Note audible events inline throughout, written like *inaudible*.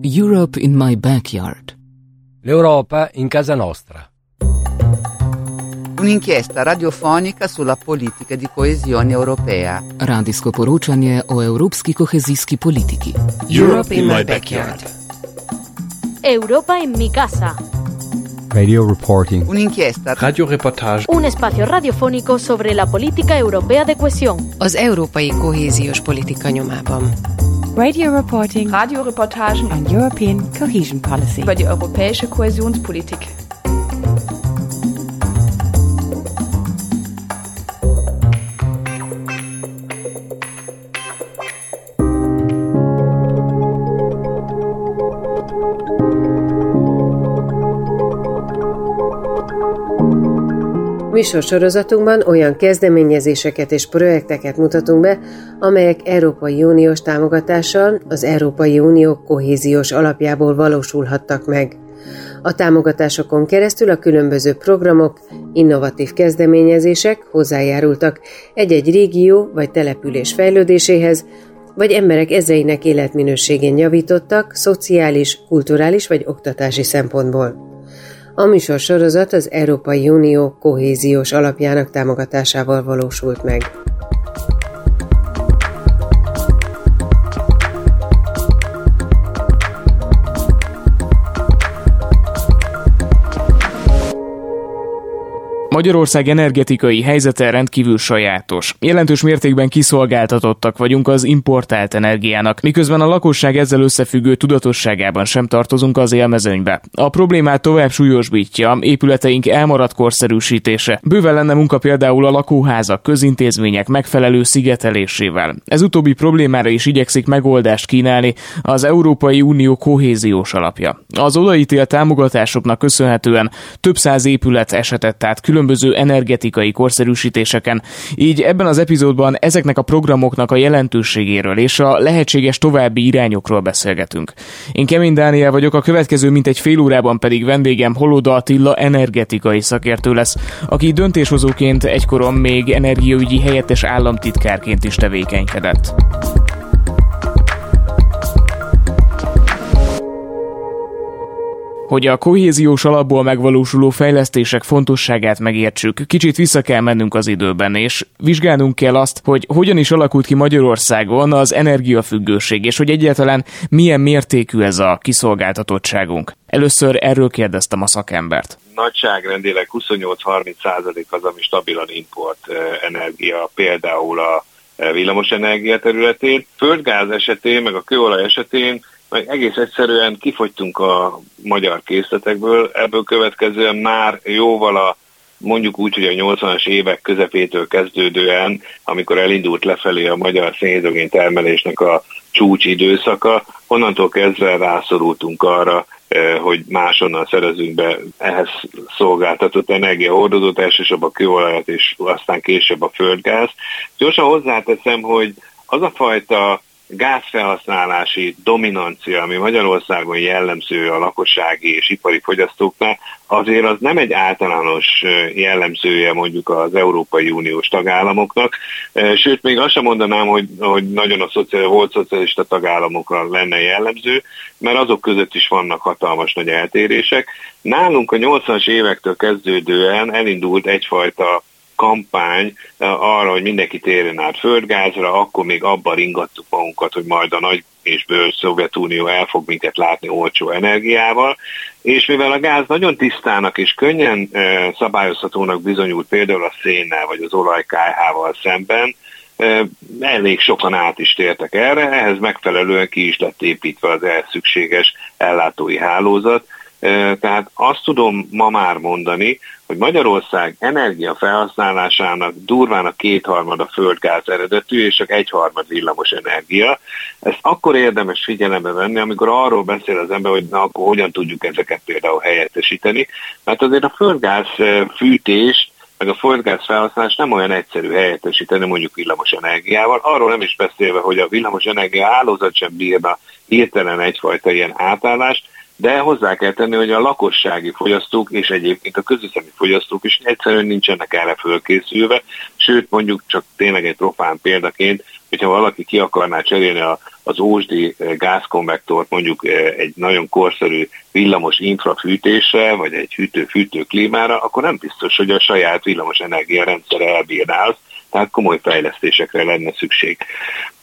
Europe in my backyard. L'Europa in casa nostra. Un'inchiesta radiofonica sulla politica di coesione europea. Radijsko poročanje o evropski kohezijski politiki. Europe in my backyard. Europa en mi casa. Radio reporting. Un'inchiesta Radioreportage. Un espacio radiofónico sobre la política europea de cohesión. az európai kohéziós politika nyomában. Radio reporting Radioreportagen on European cohesion policy. über die europäische Kohäsionspolitik. Műsorsorozatunkban olyan kezdeményezéseket és projekteket mutatunk be, amelyek Európai Uniós támogatással az Európai Unió kohéziós alapjából valósulhattak meg. A támogatásokon keresztül a különböző programok, innovatív kezdeményezések hozzájárultak egy-egy régió vagy település fejlődéséhez, vagy emberek ezreinek életminőségén javítottak szociális, kulturális vagy oktatási szempontból. A műsor sorozat az Európai Unió kohéziós alapjának támogatásával valósult meg. Magyarország energetikai helyzete rendkívül sajátos. Jelentős mértékben kiszolgáltatottak vagyunk az importált energiának, miközben a lakosság ezzel összefüggő tudatosságában sem tartozunk az élmezőnybe. A problémát tovább súlyosbítja épületeink elmaradt korszerűsítése. Bőven lenne munka például a lakóházak, közintézmények megfelelő szigetelésével. Ez utóbbi problémára is igyekszik megoldást kínálni az Európai Unió kohéziós alapja. Az odaítélt támogatásoknak köszönhetően több száz épület esetett át különböző energetikai korszerűsítéseken. Így ebben az epizódban ezeknek a programoknak a jelentőségéről és a lehetséges további irányokról beszélgetünk. Én Kemény Dániel vagyok, a következő mintegy fél órában pedig vendégem Holoda Attila energetikai szakértő lesz, aki döntéshozóként egykoron még energiaügyi helyettes államtitkárként is tevékenykedett. Hogy a kohéziós alapból megvalósuló fejlesztések fontosságát megértsük, kicsit vissza kell mennünk az időben, és vizsgálnunk kell azt, hogy hogyan is alakult ki Magyarországon az energiafüggőség, és hogy egyáltalán milyen mértékű ez a kiszolgáltatottságunk. Először erről kérdeztem a szakembert. Nagyságrendileg 28-30 százalék az, ami stabilan import energia, például a villamosenergia területén. Földgáz esetén, meg a kőolaj esetén meg egész egyszerűen kifogytunk a magyar készletekből, ebből következően már jóval a mondjuk úgy, hogy a 80-as évek közepétől kezdődően, amikor elindult lefelé a magyar szénhidrogén termelésnek a csúcs időszaka, onnantól kezdve rászorultunk arra, eh, hogy máshonnan szerezünk be ehhez szolgáltatott energiahordozót, elsősorban kőolajat és aztán később a földgáz. Gyorsan hozzáteszem, hogy az a fajta gázfelhasználási dominancia, ami Magyarországon jellemző a lakossági és ipari fogyasztóknál, azért az nem egy általános jellemzője mondjuk az Európai Uniós tagállamoknak, sőt még azt sem mondanám, hogy, hogy nagyon a szociál, volt szocialista tagállamokra lenne jellemző, mert azok között is vannak hatalmas nagy eltérések. Nálunk a 80-as évektől kezdődően elindult egyfajta kampány eh, arra, hogy mindenki térjen át földgázra, akkor még abban ringattuk magunkat, hogy majd a nagy és bőr Szovjetunió el fog minket látni olcsó energiával, és mivel a gáz nagyon tisztának és könnyen e, szabályozhatónak bizonyult például a szénnel vagy az olajkájhával szemben, e, elég sokan át is tértek erre, ehhez megfelelően ki is lett építve az elszükséges ellátói hálózat, tehát azt tudom ma már mondani, hogy Magyarország energia felhasználásának durván a kétharmad a földgáz eredetű, és csak egyharmad villamos energia. Ezt akkor érdemes figyelembe venni, amikor arról beszél az ember, hogy na akkor hogyan tudjuk ezeket például helyettesíteni, mert azért a földgáz fűtés meg a földgáz felhasználás nem olyan egyszerű helyettesíteni mondjuk villamos energiával. Arról nem is beszélve, hogy a villamos energia hálózat sem bírna hirtelen egyfajta ilyen átállást, de hozzá kell tenni, hogy a lakossági fogyasztók és egyébként a közösszemi fogyasztók is egyszerűen nincsenek erre fölkészülve, sőt mondjuk csak tényleg egy profán példaként, hogyha valaki ki akarná cserélni a, az ósdi gázkonvektort mondjuk egy nagyon korszerű villamos infrafűtésre, vagy egy hűtő-fűtő klímára, akkor nem biztos, hogy a saját villamos energiarendszer elbírná azt, tehát komoly fejlesztésekre lenne szükség.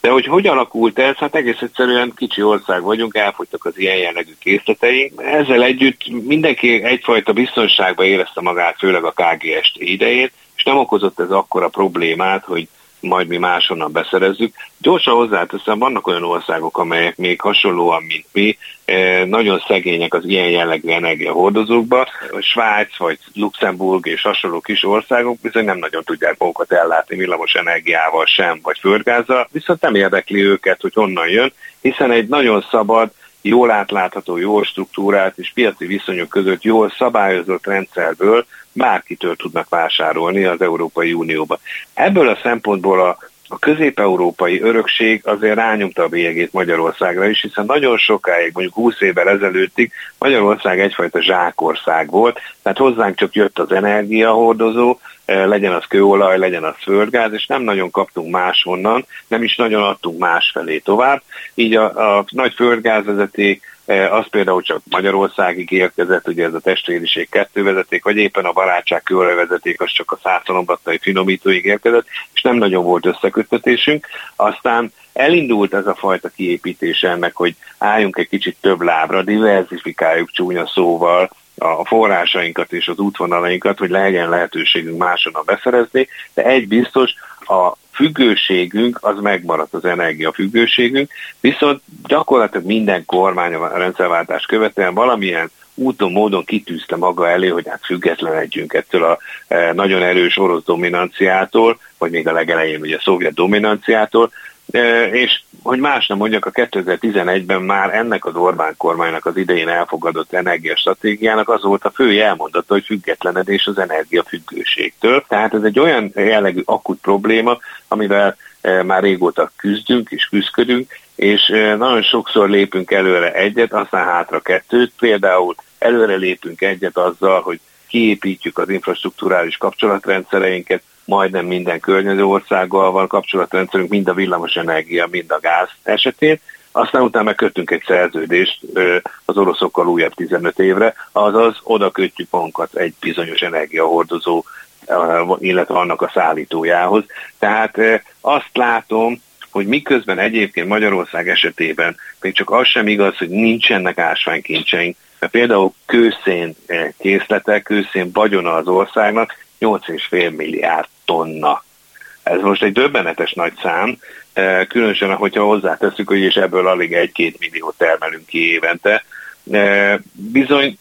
De hogy hogy alakult ez? Hát egész egyszerűen kicsi ország vagyunk, elfogytak az ilyen jellegű készleteink. Ezzel együtt mindenki egyfajta biztonságba érezte magát, főleg a KGST idejét, és nem okozott ez akkora problémát, hogy majd mi máshonnan beszerezzük. Gyorsan hozzáteszem, vannak olyan országok, amelyek még hasonlóan, mint mi, eh, nagyon szegények az ilyen jellegű energiahordozókba. Svájc vagy Luxemburg és hasonló kis országok bizony nem nagyon tudják magukat ellátni villamos energiával sem, vagy földgázzal, viszont nem érdekli őket, hogy honnan jön, hiszen egy nagyon szabad, jól átlátható, jól struktúrált és piaci viszonyok között jól szabályozott rendszerből bárkitől tudnak vásárolni az Európai Unióba. Ebből a szempontból a, a közép-európai örökség azért rányomta a bélyegét Magyarországra is, hiszen nagyon sokáig, mondjuk 20 évvel ezelőttig Magyarország egyfajta zsákország volt, tehát hozzánk csak jött az energiahordozó, eh, legyen az kőolaj, legyen az földgáz, és nem nagyon kaptunk máshonnan, nem is nagyon adtunk másfelé tovább. Így a, a nagy földgázvezeték az például csak Magyarországig érkezett, ugye ez a testvériség kettő vezeték, vagy éppen a barátság vezeték, az csak a százszalombattai finomítóig érkezett, és nem nagyon volt összeköttetésünk. Aztán elindult ez a fajta kiépítése ennek, hogy álljunk egy kicsit több lábra, diversifikáljuk csúnya szóval, a forrásainkat és az útvonalainkat, hogy legyen lehetőségünk máshonnan beszerezni, de egy biztos, a függőségünk az megmaradt az energia függőségünk, viszont gyakorlatilag minden kormány a rendszerváltás követően valamilyen úton, módon kitűzte maga elé, hogy hát függetlenedjünk ettől a e, nagyon erős orosz dominanciától, vagy még a legelején ugye a szovjet dominanciától, és hogy más nem mondjak, a 2011-ben már ennek az Orbán kormánynak az idején elfogadott energiastratégiának az volt a fő elmondata, hogy függetlenedés az energiafüggőségtől. Tehát ez egy olyan jellegű akut probléma, amivel már régóta küzdünk és küzdködünk, és nagyon sokszor lépünk előre egyet, aztán hátra kettőt. Például előre lépünk egyet azzal, hogy kiépítjük az infrastruktúrális kapcsolatrendszereinket, majdnem minden környező országgal van kapcsolatrendszerünk, mind a villamos energia, mind a gáz esetén. Aztán utána megkötünk egy szerződést az oroszokkal újabb 15 évre, azaz oda kötjük magunkat egy bizonyos energiahordozó, illetve annak a szállítójához. Tehát azt látom, hogy miközben egyébként Magyarország esetében még csak az sem igaz, hogy nincsenek ásványkincseink, mert például kőszén készletek, kőszén vagyona az országnak 8,5 milliárd tonna. Ez most egy döbbenetes nagy szám, e, különösen, hogyha hozzáteszük, hogy és ebből alig egy-két millió termelünk ki évente. E, bizony,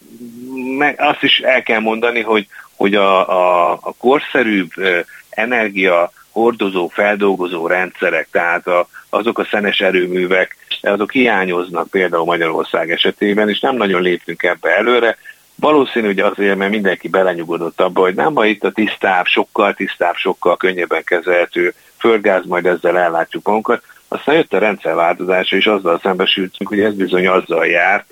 meg azt is el kell mondani, hogy, hogy a, a, a korszerűbb e, energia hordozó, feldolgozó rendszerek, tehát a, azok a szenes erőművek, azok hiányoznak például Magyarország esetében, és nem nagyon léptünk ebbe előre. Valószínű, hogy azért, mert mindenki belenyugodott abba, hogy nem ma itt a tisztább, sokkal tisztább, sokkal könnyebben kezelhető földgáz, majd ezzel ellátjuk magunkat. Aztán jött a rendszerváltozás, és azzal szembesültünk, hogy ez bizony azzal járt,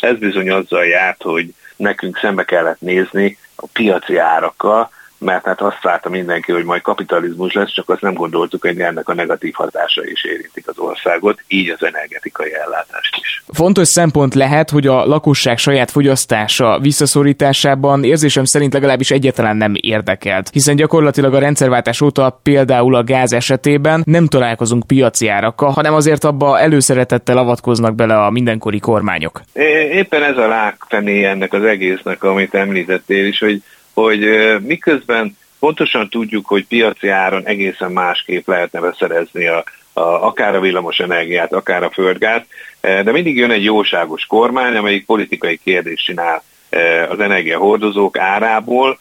ez bizony azzal járt, hogy nekünk szembe kellett nézni a piaci árakkal, mert hát azt várta mindenki, hogy majd kapitalizmus lesz, csak azt nem gondoltuk, hogy ennek a negatív hatása is érintik az országot, így az energetikai ellátást is. Fontos szempont lehet, hogy a lakosság saját fogyasztása visszaszorításában érzésem szerint legalábbis egyetlen nem érdekelt, hiszen gyakorlatilag a rendszerváltás óta például a gáz esetében nem találkozunk piaci árakkal, hanem azért abba előszeretettel avatkoznak bele a mindenkori kormányok. Éppen ez a lágfené ennek az egésznek, amit említettél is, hogy hogy miközben pontosan tudjuk, hogy piaci áron egészen másképp lehetne beszerezni a, a, akár a villamos energiát, akár a földgáz, de mindig jön egy jóságos kormány, amelyik politikai kérdést csinál az energiahordozók árából,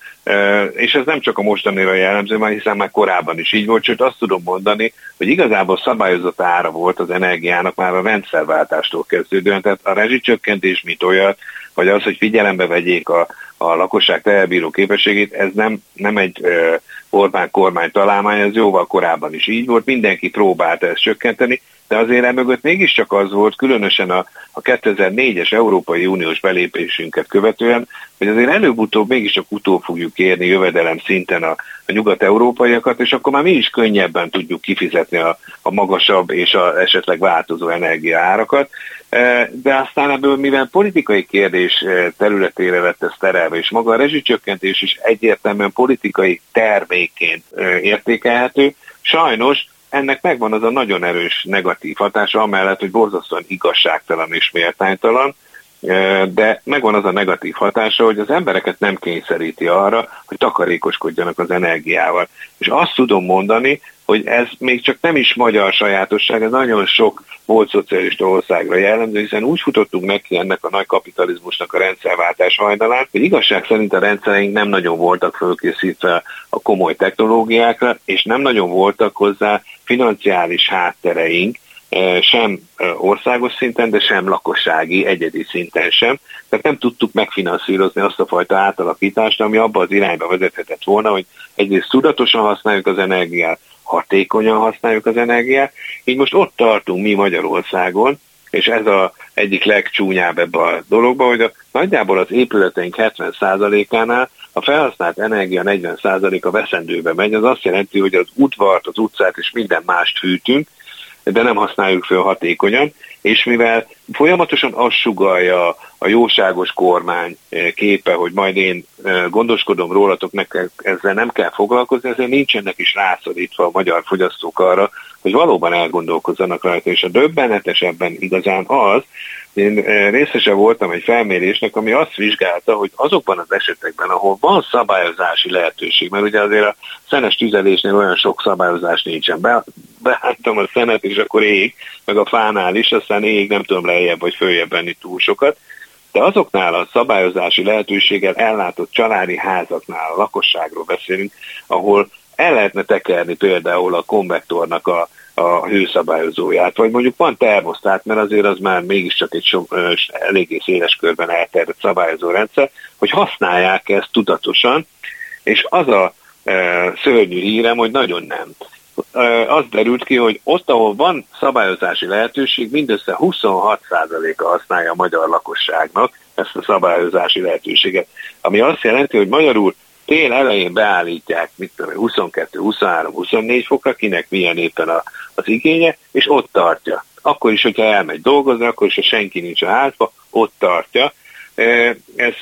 és ez nem csak a mostanira jellemző, már hiszen már korábban is így volt, sőt azt tudom mondani, hogy igazából szabályozott ára volt az energiának már a rendszerváltástól kezdődően, tehát a rezsicsökkentés mit olyat, vagy az, hogy figyelembe vegyék a, a lakosság tehelbíró képességét, ez nem, nem egy Orbán kormány találmány, ez jóval korábban is így volt, mindenki próbálta ezt csökkenteni, de azért emögött mégiscsak az volt, különösen a, a 2004-es Európai Uniós belépésünket követően, hogy azért előbb-utóbb mégiscsak utól fogjuk érni jövedelem szinten a, a nyugat-európaiakat, és akkor már mi is könnyebben tudjuk kifizetni a, a magasabb és a esetleg változó energiaárakat. E, de aztán ebből, mivel politikai kérdés e, területére lett ez terelve, és maga a rezsicsökkentés is egyértelműen politikai termékként e, értékelhető, sajnos ennek megvan az a nagyon erős negatív hatása, amellett, hogy borzasztóan igazságtalan és méltánytalan, de megvan az a negatív hatása, hogy az embereket nem kényszeríti arra, hogy takarékoskodjanak az energiával. És azt tudom mondani, hogy ez még csak nem is magyar sajátosság, ez nagyon sok volt szocialista országra jellemző, hiszen úgy futottunk neki ennek a nagy kapitalizmusnak a rendszerváltás hajnalán, hogy igazság szerint a rendszereink nem nagyon voltak fölkészítve a komoly technológiákra, és nem nagyon voltak hozzá financiális háttereink, sem országos szinten, de sem lakossági, egyedi szinten sem. Tehát nem tudtuk megfinanszírozni azt a fajta átalakítást, ami abba az irányba vezethetett volna, hogy egyrészt tudatosan használjuk az energiát, hatékonyan használjuk az energiát. Így most ott tartunk mi Magyarországon, és ez az egyik legcsúnyább ebbe a dologba, hogy a, nagyjából az épületeink 70%-ánál a felhasznált energia 40%-a veszendőbe megy, az azt jelenti, hogy az udvart, az utcát és minden mást fűtünk, de nem használjuk föl hatékonyan, és mivel folyamatosan azt sugalja a jóságos kormány eh, képe, hogy majd én eh, gondoskodom rólatok, nektek ezzel nem kell foglalkozni, ezért nincsenek is rászorítva a magyar fogyasztók arra, hogy valóban elgondolkozzanak rajta, és a döbbenetesebben igazán az, én eh, részese voltam egy felmérésnek, ami azt vizsgálta, hogy azokban az esetekben, ahol van szabályozási lehetőség, mert ugye azért a szenes tüzelésnél olyan sok szabályozás nincsen. Be, beálltam a szenet, és akkor ég, meg a fánál is, aztán ég nem tudom lejjebb vagy följebb venni túl sokat. De azoknál a szabályozási lehetőséggel ellátott családi házaknál, a lakosságról beszélünk, ahol el lehetne tekerni például a konvektornak a a hőszabályozóját, vagy mondjuk van termosztát, mert azért az már mégiscsak egy so, eléggé széles körben elterjedt szabályozó rendszer, hogy használják ezt tudatosan, és az a e, szörnyű hírem, hogy nagyon nem. Az derült ki, hogy ott, ahol van szabályozási lehetőség, mindössze 26%-a használja a magyar lakosságnak ezt a szabályozási lehetőséget. Ami azt jelenti, hogy magyarul tél elején beállítják, mit tudom, 22, 23, 24 fokra, kinek milyen éppen a, az igénye, és ott tartja. Akkor is, hogyha elmegy dolgozni, akkor is, ha senki nincs a házba, ott tartja. Ez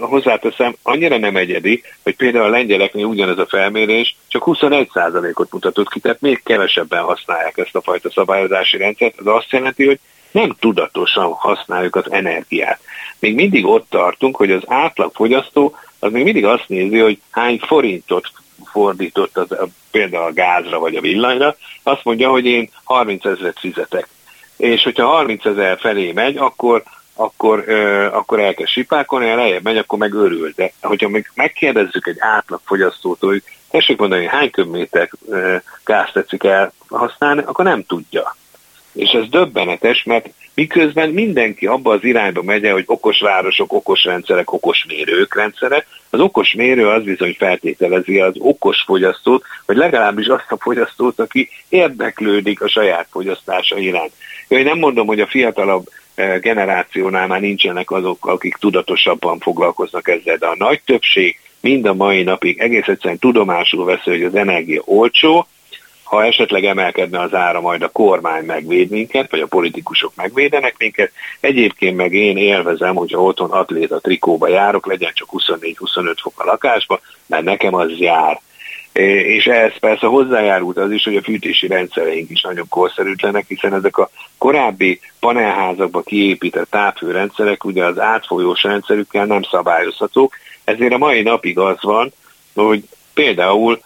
hozzáteszem, annyira nem egyedi, hogy például a lengyeleknél ugyanez a felmérés csak 21%-ot mutatott ki, tehát még kevesebben használják ezt a fajta szabályozási rendszert. Ez azt jelenti, hogy nem tudatosan használjuk az energiát. Még mindig ott tartunk, hogy az átlagfogyasztó az még mindig azt nézi, hogy hány forintot fordított az, a, például a gázra vagy a villanyra, azt mondja, hogy én 30 ezeret fizetek. És hogyha 30 ezer felé megy, akkor akkor, ö, akkor el kell sipákolni, ha lejjebb megy, akkor meg örül. De hogyha még megkérdezzük egy átlagfogyasztótól, hogy tessék mondani, hány köbméter gázt tetszik el használni, akkor nem tudja. És ez döbbenetes, mert miközben mindenki abba az irányba megy hogy okos városok, okos rendszerek, okos mérők rendszere, az okos mérő az bizony feltételezi az okos fogyasztót, vagy legalábbis azt a fogyasztót, aki érdeklődik a saját fogyasztása iránt. Én nem mondom, hogy a fiatalabb generációnál már nincsenek azok, akik tudatosabban foglalkoznak ezzel, de a nagy többség mind a mai napig egész egyszerűen tudomásul veszi, hogy az energia olcsó, ha esetleg emelkedne az ára, majd a kormány megvéd minket, vagy a politikusok megvédenek minket. Egyébként meg én élvezem, hogyha otthon atléta trikóba járok, legyen csak 24-25 fok a lakásba, mert nekem az jár. És ehhez persze hozzájárult az is, hogy a fűtési rendszereink is nagyon korszerűtlenek, hiszen ezek a korábbi panelházakba kiépített távfőrendszerek ugye az átfolyós rendszerükkel nem szabályozhatók, ezért a mai napig az van, hogy például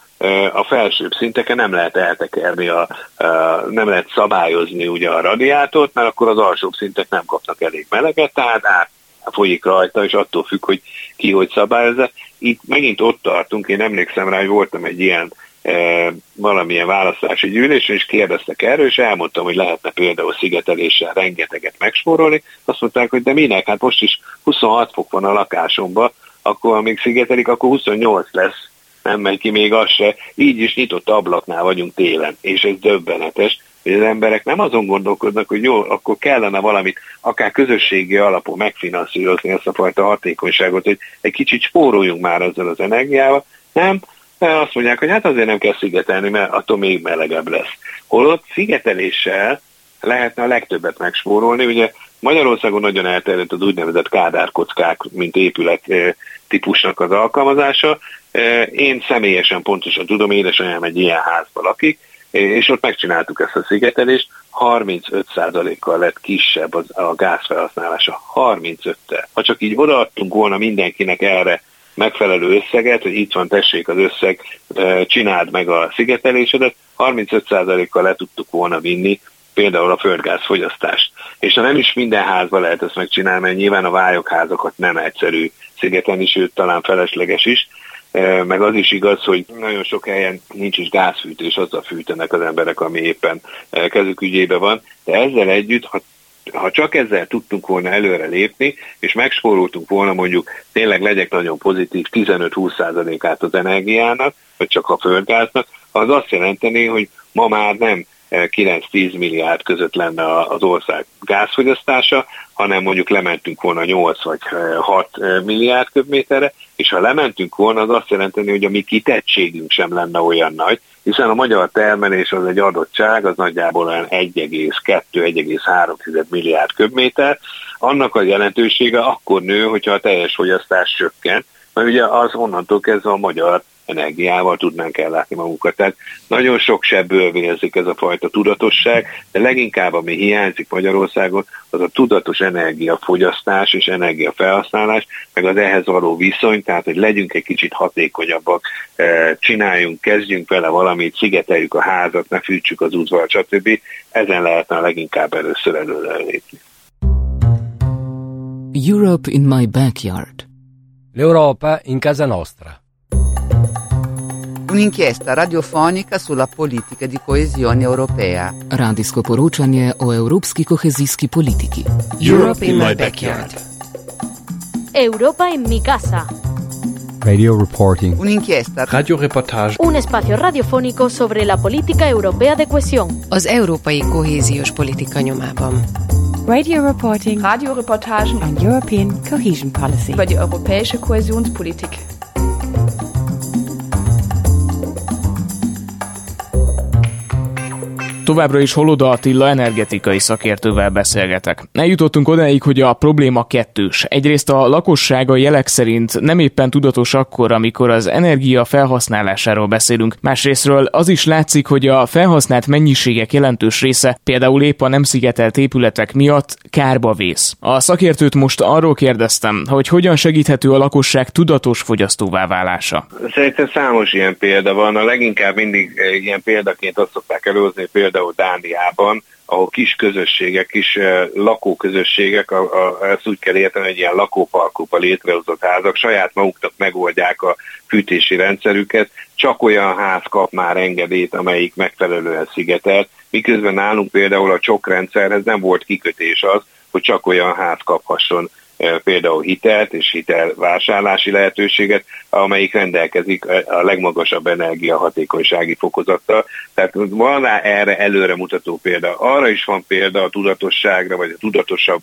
a felsőbb szinteken nem lehet eltekerni, a, a, nem lehet szabályozni ugye a radiátort, mert akkor az alsóbb szintek nem kapnak elég meleget, tehát át folyik rajta, és attól függ, hogy ki hogy szabályozza. Itt megint ott tartunk, én emlékszem rá, hogy voltam egy ilyen e, valamilyen választási gyűlésen, és kérdeztek erről, és elmondtam, hogy lehetne például szigeteléssel rengeteget megspórolni. Azt mondták, hogy de minek, hát most is 26 fok van a lakásomban, akkor amíg szigetelik, akkor 28 lesz nem megy ki még az se, így is nyitott ablaknál vagyunk télen, és ez döbbenetes, hogy az emberek nem azon gondolkodnak, hogy jó, akkor kellene valamit akár közösségi alapon megfinanszírozni ezt a fajta hatékonyságot, hogy egy kicsit spóroljunk már ezzel az energiával, nem, azt mondják, hogy hát azért nem kell szigetelni, mert attól még melegebb lesz. Holott szigeteléssel lehetne a legtöbbet megspórolni. Ugye Magyarországon nagyon elterjedt az úgynevezett kádárkockák, mint épület típusnak az alkalmazása. Én személyesen pontosan tudom, édesanyám egy ilyen házban lakik, és ott megcsináltuk ezt a szigetelést, 35%-kal lett kisebb az, a gázfelhasználása. 35-tel. Ha csak így odaadtunk volna mindenkinek erre megfelelő összeget, hogy itt van, tessék az összeg, csináld meg a szigetelésedet, 35%-kal le tudtuk volna vinni például a földgázfogyasztást. És ha nem is minden házban lehet ezt megcsinálni, mert nyilván a vályokházakat nem egyszerű szigetelni, sőt talán felesleges is, meg az is igaz, hogy nagyon sok helyen nincs is gázfűtés, azzal fűtenek az emberek, ami éppen kezük ügyébe van, de ezzel együtt, ha ha csak ezzel tudtunk volna előre lépni, és megspóroltunk volna mondjuk, tényleg legyek nagyon pozitív, 15-20%-át az energiának, vagy csak a földgáznak, az azt jelenteni, hogy ma már nem 9-10 milliárd között lenne az ország gázfogyasztása, hanem mondjuk lementünk volna 8 vagy 6 milliárd köbméterre, és ha lementünk volna, az azt jelenteni, hogy a mi kitettségünk sem lenne olyan nagy, hiszen a magyar termelés az egy adottság, az nagyjából olyan 1,2-1,3 milliárd köbméter, annak a jelentősége akkor nő, hogyha a teljes fogyasztás csökken, mert ugye az onnantól kezdve a magyar energiával tudnánk ellátni magunkat. Tehát nagyon sok sebből vérzik ez a fajta tudatosság, de leginkább ami hiányzik Magyarországon, az a tudatos energiafogyasztás és energiafelhasználás, meg az ehhez való viszony, tehát hogy legyünk egy kicsit hatékonyabbak, eh, csináljunk, kezdjünk vele valamit, szigeteljük a házat, ne fűtsük az udvar, stb. Ezen lehetne a leginkább először előre lépni. Europe in my backyard. L'Europa in casa nostra. Un'inchiesta radiofonica sulla politica di coesione europea. Radijsko poročanje o evropski kohezijski politiki. Europe in my backyard. Europa en mi casa. Radio reporting. Un'inchiesta. Radioreportage. Un espacio radiofónico sobre la política europea de cohesión. Az európai kohéziós politika nyomában. Radio reporting Radioreportagen on European cohesion policy. über die europäische Kohäsionspolitik. Továbbra is Holoda Attila energetikai szakértővel beszélgetek. Eljutottunk odáig, hogy a probléma kettős. Egyrészt a lakossága jelek szerint nem éppen tudatos akkor, amikor az energia felhasználásáról beszélünk. Másrésztről az is látszik, hogy a felhasznált mennyiségek jelentős része, például épp a nem szigetelt épületek miatt kárba vész. A szakértőt most arról kérdeztem, hogy hogyan segíthető a lakosság tudatos fogyasztóvá válása. Szerintem számos ilyen példa van. A leginkább mindig eh, ilyen példaként azt szokták előhozni, például Dániában, ahol kis közösségek, kis lakóközösségek, a, a, ezt úgy kell érteni, hogy ilyen lakóparkokba létrehozott házak saját maguknak megoldják a fűtési rendszerüket, csak olyan ház kap már engedélyt, amelyik megfelelően szigetelt, miközben nálunk például a csokrendszerhez nem volt kikötés az, hogy csak olyan ház kaphasson például hitelt és hitelvásárlási lehetőséget, amelyik rendelkezik a legmagasabb energiahatékonysági fokozattal. Tehát van rá erre előremutató példa. Arra is van példa a tudatosságra, vagy a tudatosabb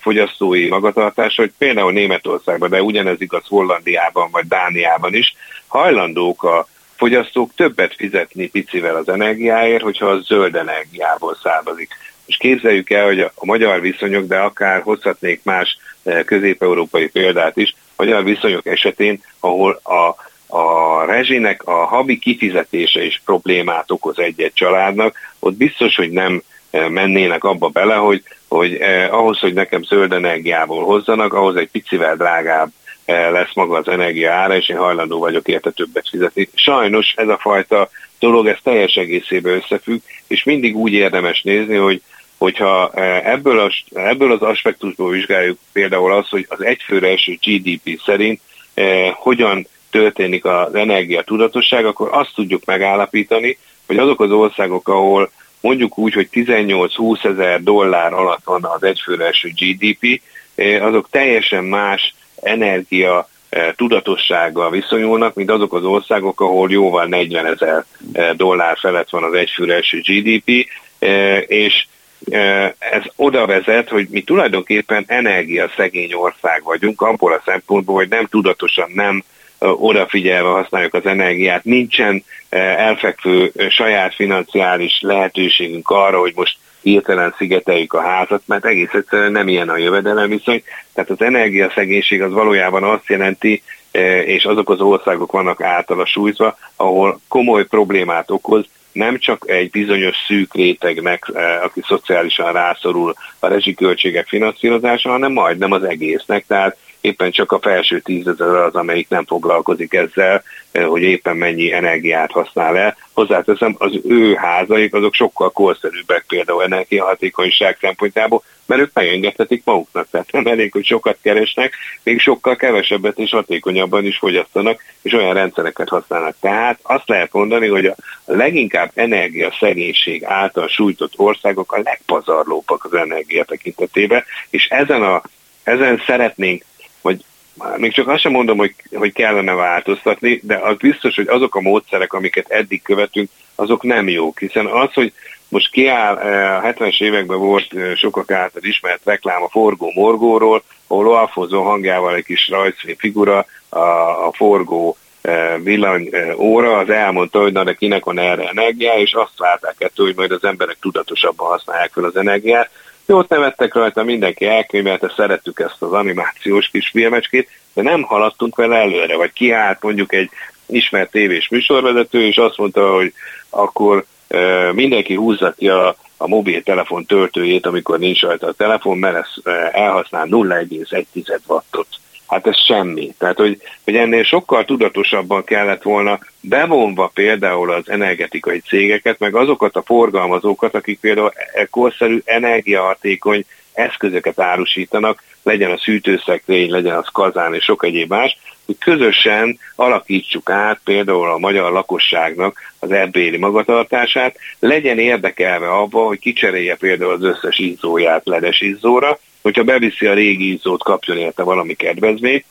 fogyasztói magatartás, hogy például Németországban, de ugyanez igaz Hollandiában vagy Dániában is, hajlandók a fogyasztók többet fizetni picivel az energiáért, hogyha az zöld energiából származik. És képzeljük el, hogy a magyar viszonyok, de akár hozhatnék más eh, közép-európai példát is, magyar viszonyok esetén, ahol a, a rezsinek a havi kifizetése is problémát okoz egy-egy családnak, ott biztos, hogy nem eh, mennének abba bele, hogy, hogy eh, ahhoz, hogy nekem zöld energiából hozzanak, ahhoz egy picivel drágább eh, lesz maga az energia ára, és én hajlandó vagyok érte többet fizetni. Sajnos ez a fajta dolog, ez teljes egészében összefügg, és mindig úgy érdemes nézni, hogy hogyha eh, ebből, a, ebből az aspektusból vizsgáljuk például azt, hogy az egyfőre eső GDP szerint eh, hogyan történik az energia tudatosság, akkor azt tudjuk megállapítani, hogy azok az országok, ahol mondjuk úgy, hogy 18-20 ezer dollár alatt van az egyfőre eső GDP, eh, azok teljesen más energia eh, tudatossággal viszonyulnak, mint azok az országok, ahol jóval 40 ezer dollár felett van az egyfőre eső GDP, és ez oda vezet, hogy mi tulajdonképpen energiaszegény ország vagyunk, abból a szempontból, hogy nem tudatosan, nem odafigyelve használjuk az energiát, nincsen elfekvő saját financiális lehetőségünk arra, hogy most hirtelen szigeteljük a házat, mert egész egyszerűen nem ilyen a jövedelem viszony. Tehát az energiaszegénység az valójában azt jelenti, és azok az országok vannak általa sújtva, ahol komoly problémát okoz, nem csak egy bizonyos szűk rétegnek, eh, aki szociálisan rászorul a rezsiköltségek finanszírozása, hanem majdnem az egésznek. Tehát éppen csak a felső tízezer az, amelyik nem foglalkozik ezzel, eh, hogy éppen mennyi energiát használ el. Hozzáteszem, az ő házaik azok sokkal korszerűbbek például energiahatékonyság szempontjából, mert ők megengedhetik maguknak, tehát nem elég, hogy sokat keresnek, még sokkal kevesebbet és hatékonyabban is fogyasztanak, és olyan rendszereket használnak. Tehát azt lehet mondani, hogy a leginkább energiaszegénység által sújtott országok a legpazarlóbbak az energia tekintetében, és ezen, a, ezen szeretnénk vagy még csak azt sem mondom, hogy, hogy kellene változtatni, de az biztos, hogy azok a módszerek, amiket eddig követünk, azok nem jók, hiszen az, hogy most kiáll, a 70-es években volt sokak által ismert reklám a forgó morgóról, ahol Alfonso hangjával egy kis rajzfilm figura, a, a forgó villany óra, az elmondta, hogy na de kinek van erre energia, és azt várták ettől, hogy majd az emberek tudatosabban használják fel az energiát. Jót nevettek rajta, mindenki elkönyvelte, szerettük ezt az animációs kis filmecskét, de nem haladtunk vele előre, vagy kiállt mondjuk egy ismert tévés műsorvezető, és azt mondta, hogy akkor mindenki húzza ki a, a mobiltelefon töltőjét, amikor nincs rajta a telefon, mert ez elhasznál 0,1 wattot. Hát ez semmi. Tehát, hogy, hogy ennél sokkal tudatosabban kellett volna bevonva például az energetikai cégeket, meg azokat a forgalmazókat, akik például korszerű energiahatékony eszközöket árusítanak, legyen a szűtőszekrény, legyen az kazán és sok egyéb más, hogy közösen alakítsuk át például a magyar lakosságnak az ebbéli magatartását, legyen érdekelve abba, hogy kicserélje például az összes izzóját ledes izzóra, hogyha beviszi a régi izzót, kapjon érte valami kedvezményt,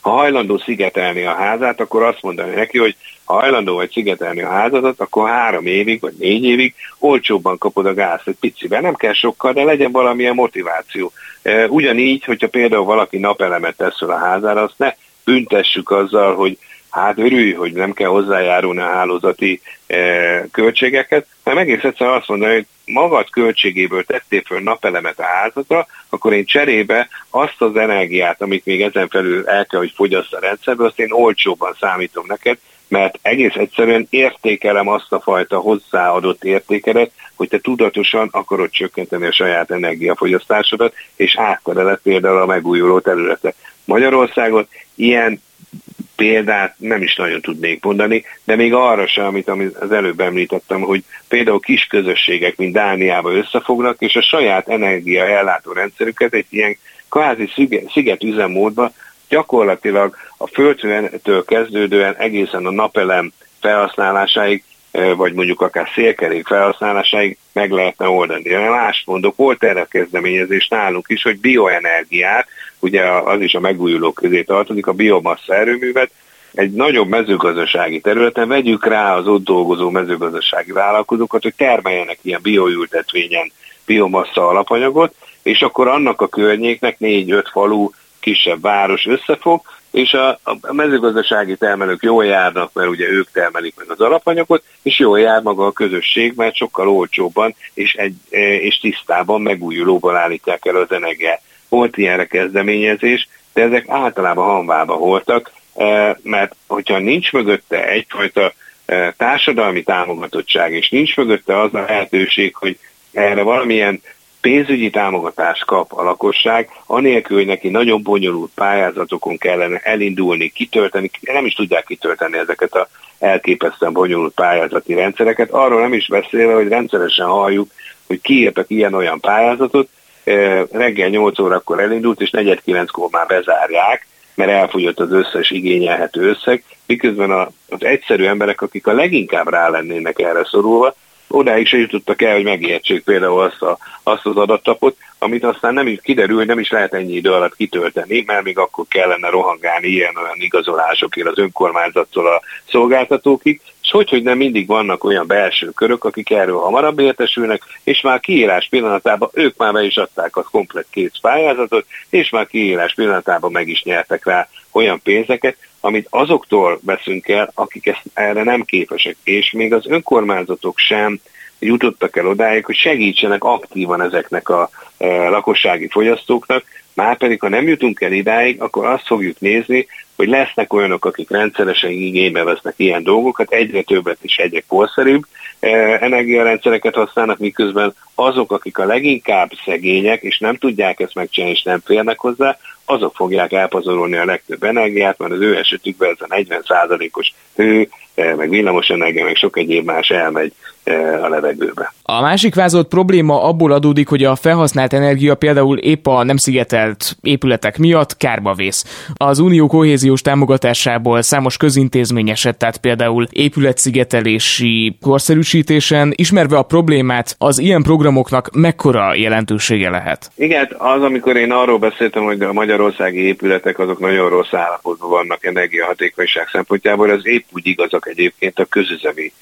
ha hajlandó szigetelni a házát, akkor azt mondani neki, hogy ha hajlandó vagy szigetelni a házadat, akkor három évig vagy négy évig olcsóbban kapod a gázt egy picivel. Nem kell sokkal, de legyen valamilyen motiváció. E, ugyanígy, hogyha például valaki napelemet tesz a házára, azt ne büntessük azzal, hogy hát örülj, hogy nem kell hozzájárulni a hálózati e, költségeket, hanem egész egyszerűen azt mondani, hogy magad költségéből tettél föl napelemet a házadra, akkor én cserébe azt az energiát, amit még ezen felül el kell, hogy fogyasz a rendszerből, azt én olcsóban számítom neked, mert egész egyszerűen értékelem azt a fajta hozzáadott értékedet, hogy te tudatosan akarod csökkenteni a saját energiafogyasztásodat, és áttereled például a megújuló területek. Magyarországot ilyen példát nem is nagyon tudnék mondani, de még arra sem, amit az előbb említettem, hogy például kis közösségek, mint Dániába összefognak, és a saját energia ellátó rendszerüket egy ilyen kvázi sziget üzemmódba gyakorlatilag a földtől kezdődően egészen a napelem felhasználásáig vagy mondjuk akár szélkerék felhasználásáig meg lehetne oldani. De más mondok, volt erre kezdeményezés nálunk is, hogy bioenergiát, ugye az is a megújulók közé tartozik, a biomassa erőművet, egy nagyobb mezőgazdasági területen vegyük rá az ott dolgozó mezőgazdasági vállalkozókat, hogy termeljenek ilyen bioültetvényen biomassa alapanyagot, és akkor annak a környéknek négy-öt falu kisebb város összefog, és a, a mezőgazdasági termelők jól járnak, mert ugye ők termelik meg az alapanyagot, és jól jár maga a közösség, mert sokkal olcsóbban és, egy, e, és tisztában megújulóban állítják el az energiát. Volt ilyenre kezdeményezés, de ezek általában hanvába voltak, e, mert hogyha nincs mögötte egyfajta e, társadalmi támogatottság, és nincs mögötte az a lehetőség, hogy erre valamilyen pénzügyi támogatást kap a lakosság, anélkül, hogy neki nagyon bonyolult pályázatokon kellene elindulni, kitölteni, nem is tudják kitölteni ezeket a elképesztően bonyolult pályázati rendszereket. Arról nem is beszélve, hogy rendszeresen halljuk, hogy kiírtak ilyen-olyan pályázatot, reggel 8 órakor elindult, és 4-9-kor már bezárják, mert elfogyott az összes igényelhető összeg, miközben az egyszerű emberek, akik a leginkább rá lennének erre szorulva, odáig se jutottak el, hogy megértsék például azt, a, azt az adattapot, amit aztán nem is kiderül, hogy nem is lehet ennyi idő alatt kitölteni, mert még akkor kellene rohangálni ilyen-olyan igazolásokért az önkormányzattól a szolgáltatókig, és hogy, hogy nem mindig vannak olyan belső körök, akik erről hamarabb értesülnek, és már kiírás pillanatában ők már be is adták a komplet kész pályázatot, és már kiírás pillanatában meg is nyertek rá olyan pénzeket, amit azoktól veszünk el, akik ezt erre nem képesek, és még az önkormányzatok sem jutottak el odáig, hogy segítsenek aktívan ezeknek a e, lakossági fogyasztóknak, már pedig, ha nem jutunk el idáig, akkor azt fogjuk nézni, hogy lesznek olyanok, akik rendszeresen igénybe vesznek ilyen dolgokat, egyre többet és egyre korszerűbb e, energiarendszereket használnak, miközben azok, akik a leginkább szegények, és nem tudják ezt megcsinálni, és nem férnek hozzá, azok fogják elpazarolni a legtöbb energiát, mert az ő esetükben ez a 40%-os hő, eh, meg villamos energia, meg sok egyéb más elmegy a levegőbe. A másik vázolt probléma abból adódik, hogy a felhasznált energia például épp a nem szigetelt épületek miatt kárba vész. Az unió kohéziós támogatásából számos közintézmény esett, tehát például épületszigetelési korszerűsítésen, ismerve a problémát, az ilyen programoknak mekkora jelentősége lehet? Igen, az, amikor én arról beszéltem, hogy a magyarországi épületek azok nagyon rossz állapotban vannak energiahatékonyság szempontjából, az épp úgy igazak egyébként a közüzemi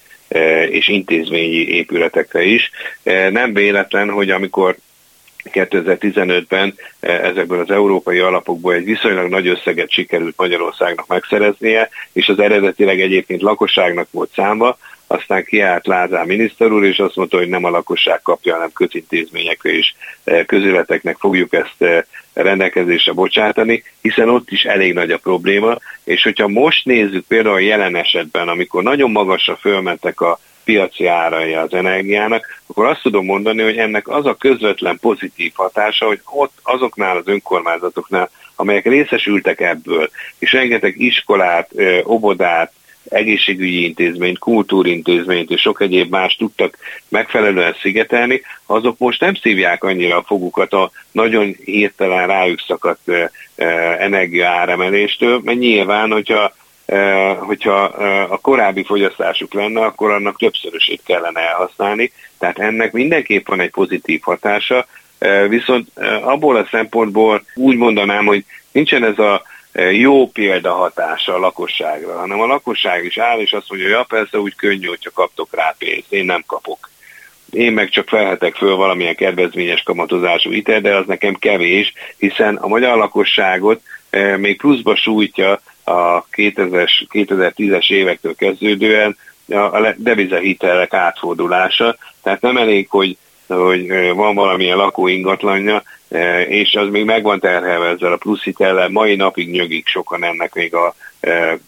és intézményi épületekre is. E, nem véletlen, hogy amikor 2015-ben e, ezekből az európai alapokból egy viszonylag nagy összeget sikerült Magyarországnak megszereznie, és az eredetileg egyébként lakosságnak volt számba, aztán kiállt Lázár miniszter úr, és azt mondta, hogy nem a lakosság kapja, hanem közintézményekre és eh, közületeknek fogjuk ezt eh, rendelkezésre bocsátani, hiszen ott is elég nagy a probléma, és hogyha most nézzük például a jelen esetben, amikor nagyon magasra fölmentek a piaci árai az energiának, akkor azt tudom mondani, hogy ennek az a közvetlen pozitív hatása, hogy ott azoknál az önkormányzatoknál, amelyek részesültek ebből, és rengeteg iskolát, eh, obodát, egészségügyi intézményt, kultúrintézményt és sok egyéb más tudtak megfelelően szigetelni, azok most nem szívják annyira a fogukat a nagyon hirtelen rájuk szakadt energiaáremeléstől, mert nyilván, hogyha hogyha a korábbi fogyasztásuk lenne, akkor annak többszörösét kellene elhasználni, tehát ennek mindenképp van egy pozitív hatása, viszont abból a szempontból úgy mondanám, hogy nincsen ez a jó példa hatása a lakosságra, hanem a lakosság is áll, és azt mondja, hogy ja, persze úgy könnyű, hogyha kaptok rá pénzt, én nem kapok. Én meg csak felhetek föl valamilyen kedvezményes kamatozású itel, de az nekem kevés, hiszen a magyar lakosságot még pluszba sújtja a 2010-es évektől kezdődően a devizahitelek átfordulása, tehát nem elég, hogy hogy van valamilyen lakóingatlanja, és az még megvan terhelve ezzel a plusz hitellel, mai napig nyögik sokan ennek még a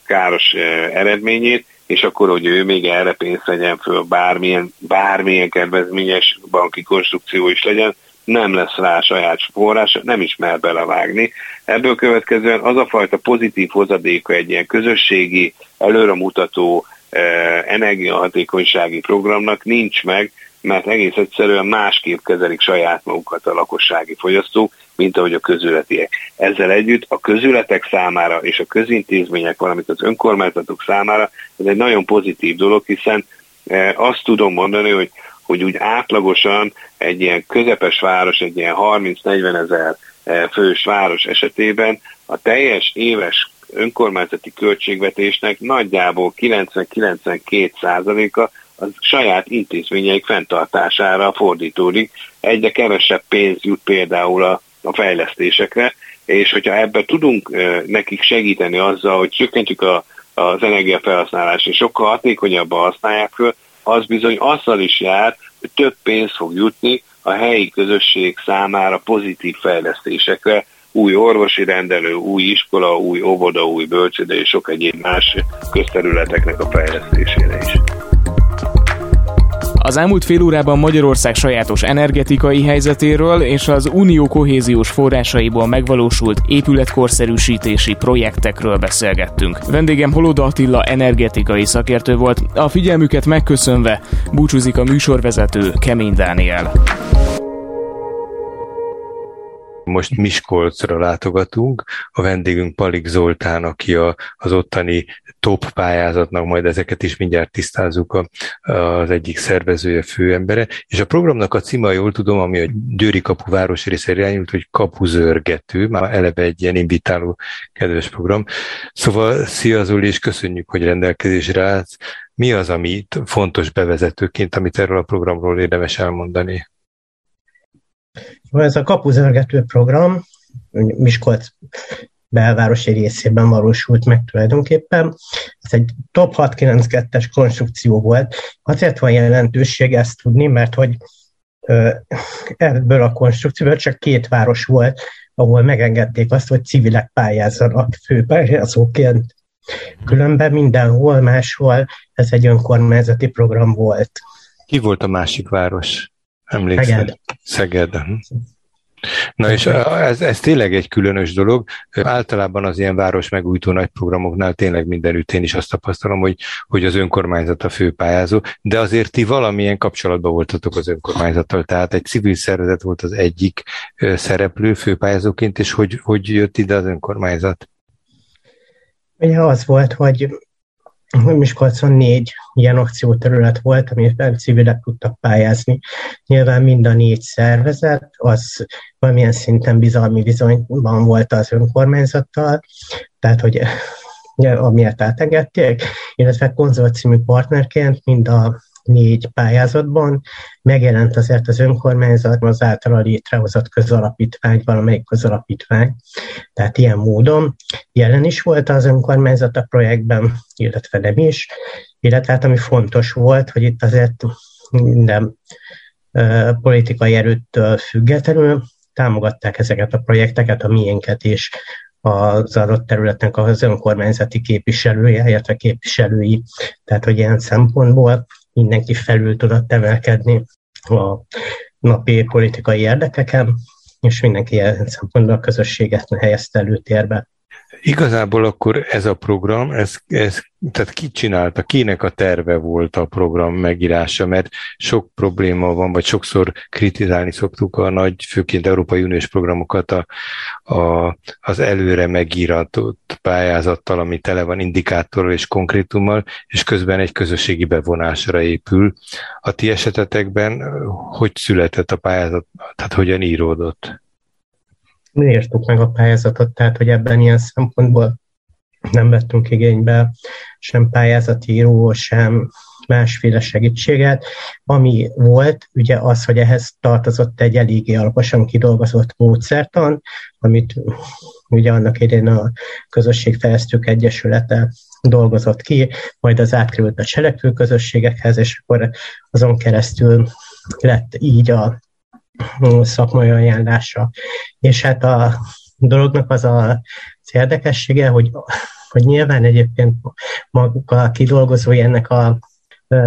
káros eredményét, és akkor, hogy ő még erre pénzt legyen föl, bármilyen, bármilyen kedvezményes banki konstrukció is legyen, nem lesz rá saját forrás, nem is mer belevágni. Ebből következően az a fajta pozitív hozadéka egy ilyen közösségi, előremutató energiahatékonysági programnak nincs meg, mert egész egyszerűen másképp kezelik saját magukat a lakossági fogyasztók, mint ahogy a közületiek. Ezzel együtt a közületek számára és a közintézmények, valamint az önkormányzatok számára ez egy nagyon pozitív dolog, hiszen e, azt tudom mondani, hogy, hogy úgy átlagosan egy ilyen közepes város, egy ilyen 30-40 ezer e, fős város esetében a teljes éves önkormányzati költségvetésnek nagyjából 90-92 százaléka a saját intézményeik fenntartására fordítódik. Egyre kevesebb pénz jut például a, a fejlesztésekre, és hogyha ebbe tudunk nekik segíteni azzal, hogy csökkentjük a, az energiafelhasználást, és sokkal hatékonyabban használják föl, az bizony azzal is jár, hogy több pénz fog jutni a helyi közösség számára pozitív fejlesztésekre, új orvosi rendelő, új iskola, új óvoda, új bölcsőde és sok egyéb más közterületeknek a fejlesztésére is. Az elmúlt fél órában Magyarország sajátos energetikai helyzetéről és az unió kohéziós forrásaiból megvalósult épületkorszerűsítési projektekről beszélgettünk. Vendégem Holoda Attila energetikai szakértő volt, a figyelmüket megköszönve búcsúzik a műsorvezető Kemény Dániel. Most Miskolcra látogatunk. A vendégünk Palik Zoltán, aki a, az ottani top pályázatnak, majd ezeket is mindjárt tisztázzuk a, az egyik szervezője, főembere. És a programnak a címa, jól tudom, ami a Győri kapu város részére irányult, hogy kapuzörgető, már eleve egy ilyen invitáló kedves program. Szóval szia Zoli, és köszönjük, hogy rendelkezésre állsz. Mi az, ami fontos bevezetőként, amit erről a programról érdemes elmondani? Ez a kapuzörgető program Miskolc belvárosi részében valósult meg tulajdonképpen. Ez egy top 692-es konstrukció volt. Azért van jelentőség ezt tudni, mert hogy ebből a konstrukcióból csak két város volt, ahol megengedték azt, hogy civilek pályázzanak főpályázóként. Különben mindenhol máshol ez egy önkormányzati program volt. Ki volt a másik város? Emlékszel? Szeged. Szeged. Na és ez, ez tényleg egy különös dolog. Általában az ilyen város megújító nagy programoknál tényleg mindenütt én is azt tapasztalom, hogy, hogy az önkormányzat a főpályázó, de azért ti valamilyen kapcsolatban voltatok az önkormányzattal, tehát egy civil szervezet volt az egyik szereplő főpályázóként, és hogy, hogy jött ide az önkormányzat? Ugye az volt, hogy Miskolcon négy ilyen akcióterület volt, amiben civilek tudtak pályázni. Nyilván mind a négy szervezet, az valamilyen szinten bizalmi viszonyban volt az önkormányzattal, tehát hogy amiért átengedték, illetve konzorciumi partnerként mind a négy pályázatban megjelent azért az önkormányzat az általa létrehozott közalapítvány, valamelyik közalapítvány. Tehát ilyen módon jelen is volt az önkormányzat a projektben, illetve nem is. Illetve hát ami fontos volt, hogy itt azért minden politikai erőttől függetlenül támogatták ezeket a projekteket, a miénket is, az adott területnek az önkormányzati képviselője, illetve képviselői. Tehát, hogy ilyen szempontból mindenki felül tudott emelkedni a napi politikai érdekeken, és mindenki ilyen szempontból a közösséget helyezte előtérbe. Igazából akkor ez a program, ez, ez, tehát ki csinálta, kinek a terve volt a program megírása, mert sok probléma van, vagy sokszor kritizálni szoktuk a nagy, főként Európai Uniós programokat a, a, az előre megíratott pályázattal, ami tele van indikátorral és konkrétummal, és közben egy közösségi bevonásra épül. A ti esetetekben hogy született a pályázat, tehát hogyan íródott? Mi írtuk meg a pályázatot, tehát hogy ebben ilyen szempontból nem vettünk igénybe sem pályázatíró, sem másféle segítséget. Ami volt, ugye az, hogy ehhez tartozott egy eléggé alaposan kidolgozott módszertan, amit ugye annak idén a Közösségfejlesztők Egyesülete dolgozott ki, majd az átkerült a cselekvő közösségekhez, és akkor azon keresztül lett így a szakmai ajánlása. És hát a dolognak az a, az érdekessége, hogy, hogy nyilván egyébként maguk a kidolgozói ennek a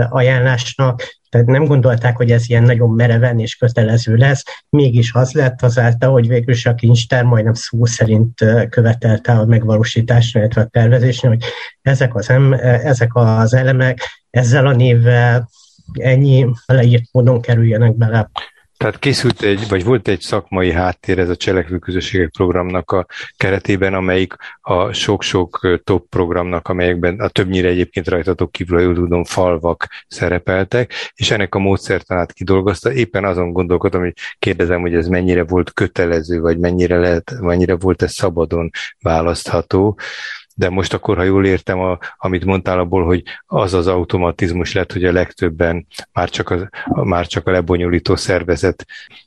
ajánlásnak, tehát nem gondolták, hogy ez ilyen nagyon mereven és kötelező lesz, mégis az lett azáltal, hogy végül is a kincstár majdnem szó szerint követelte a megvalósításra, illetve a tervezésre, hogy ezek az, em, ezek az elemek ezzel a névvel ennyi leírt módon kerüljenek bele tehát készült egy, vagy volt egy szakmai háttér ez a Cselekvő Közösségek programnak a keretében, amelyik a sok-sok top programnak, amelyekben a többnyire egyébként rajtatok kívül, jól tudom, falvak szerepeltek, és ennek a módszertanát kidolgozta. Éppen azon gondolkodom, hogy kérdezem, hogy ez mennyire volt kötelező, vagy mennyire, lehet, mennyire volt ez szabadon választható de most akkor, ha jól értem, a, amit mondtál abból, hogy az az automatizmus lett, hogy a legtöbben már csak a, már csak a lebonyolító szervezet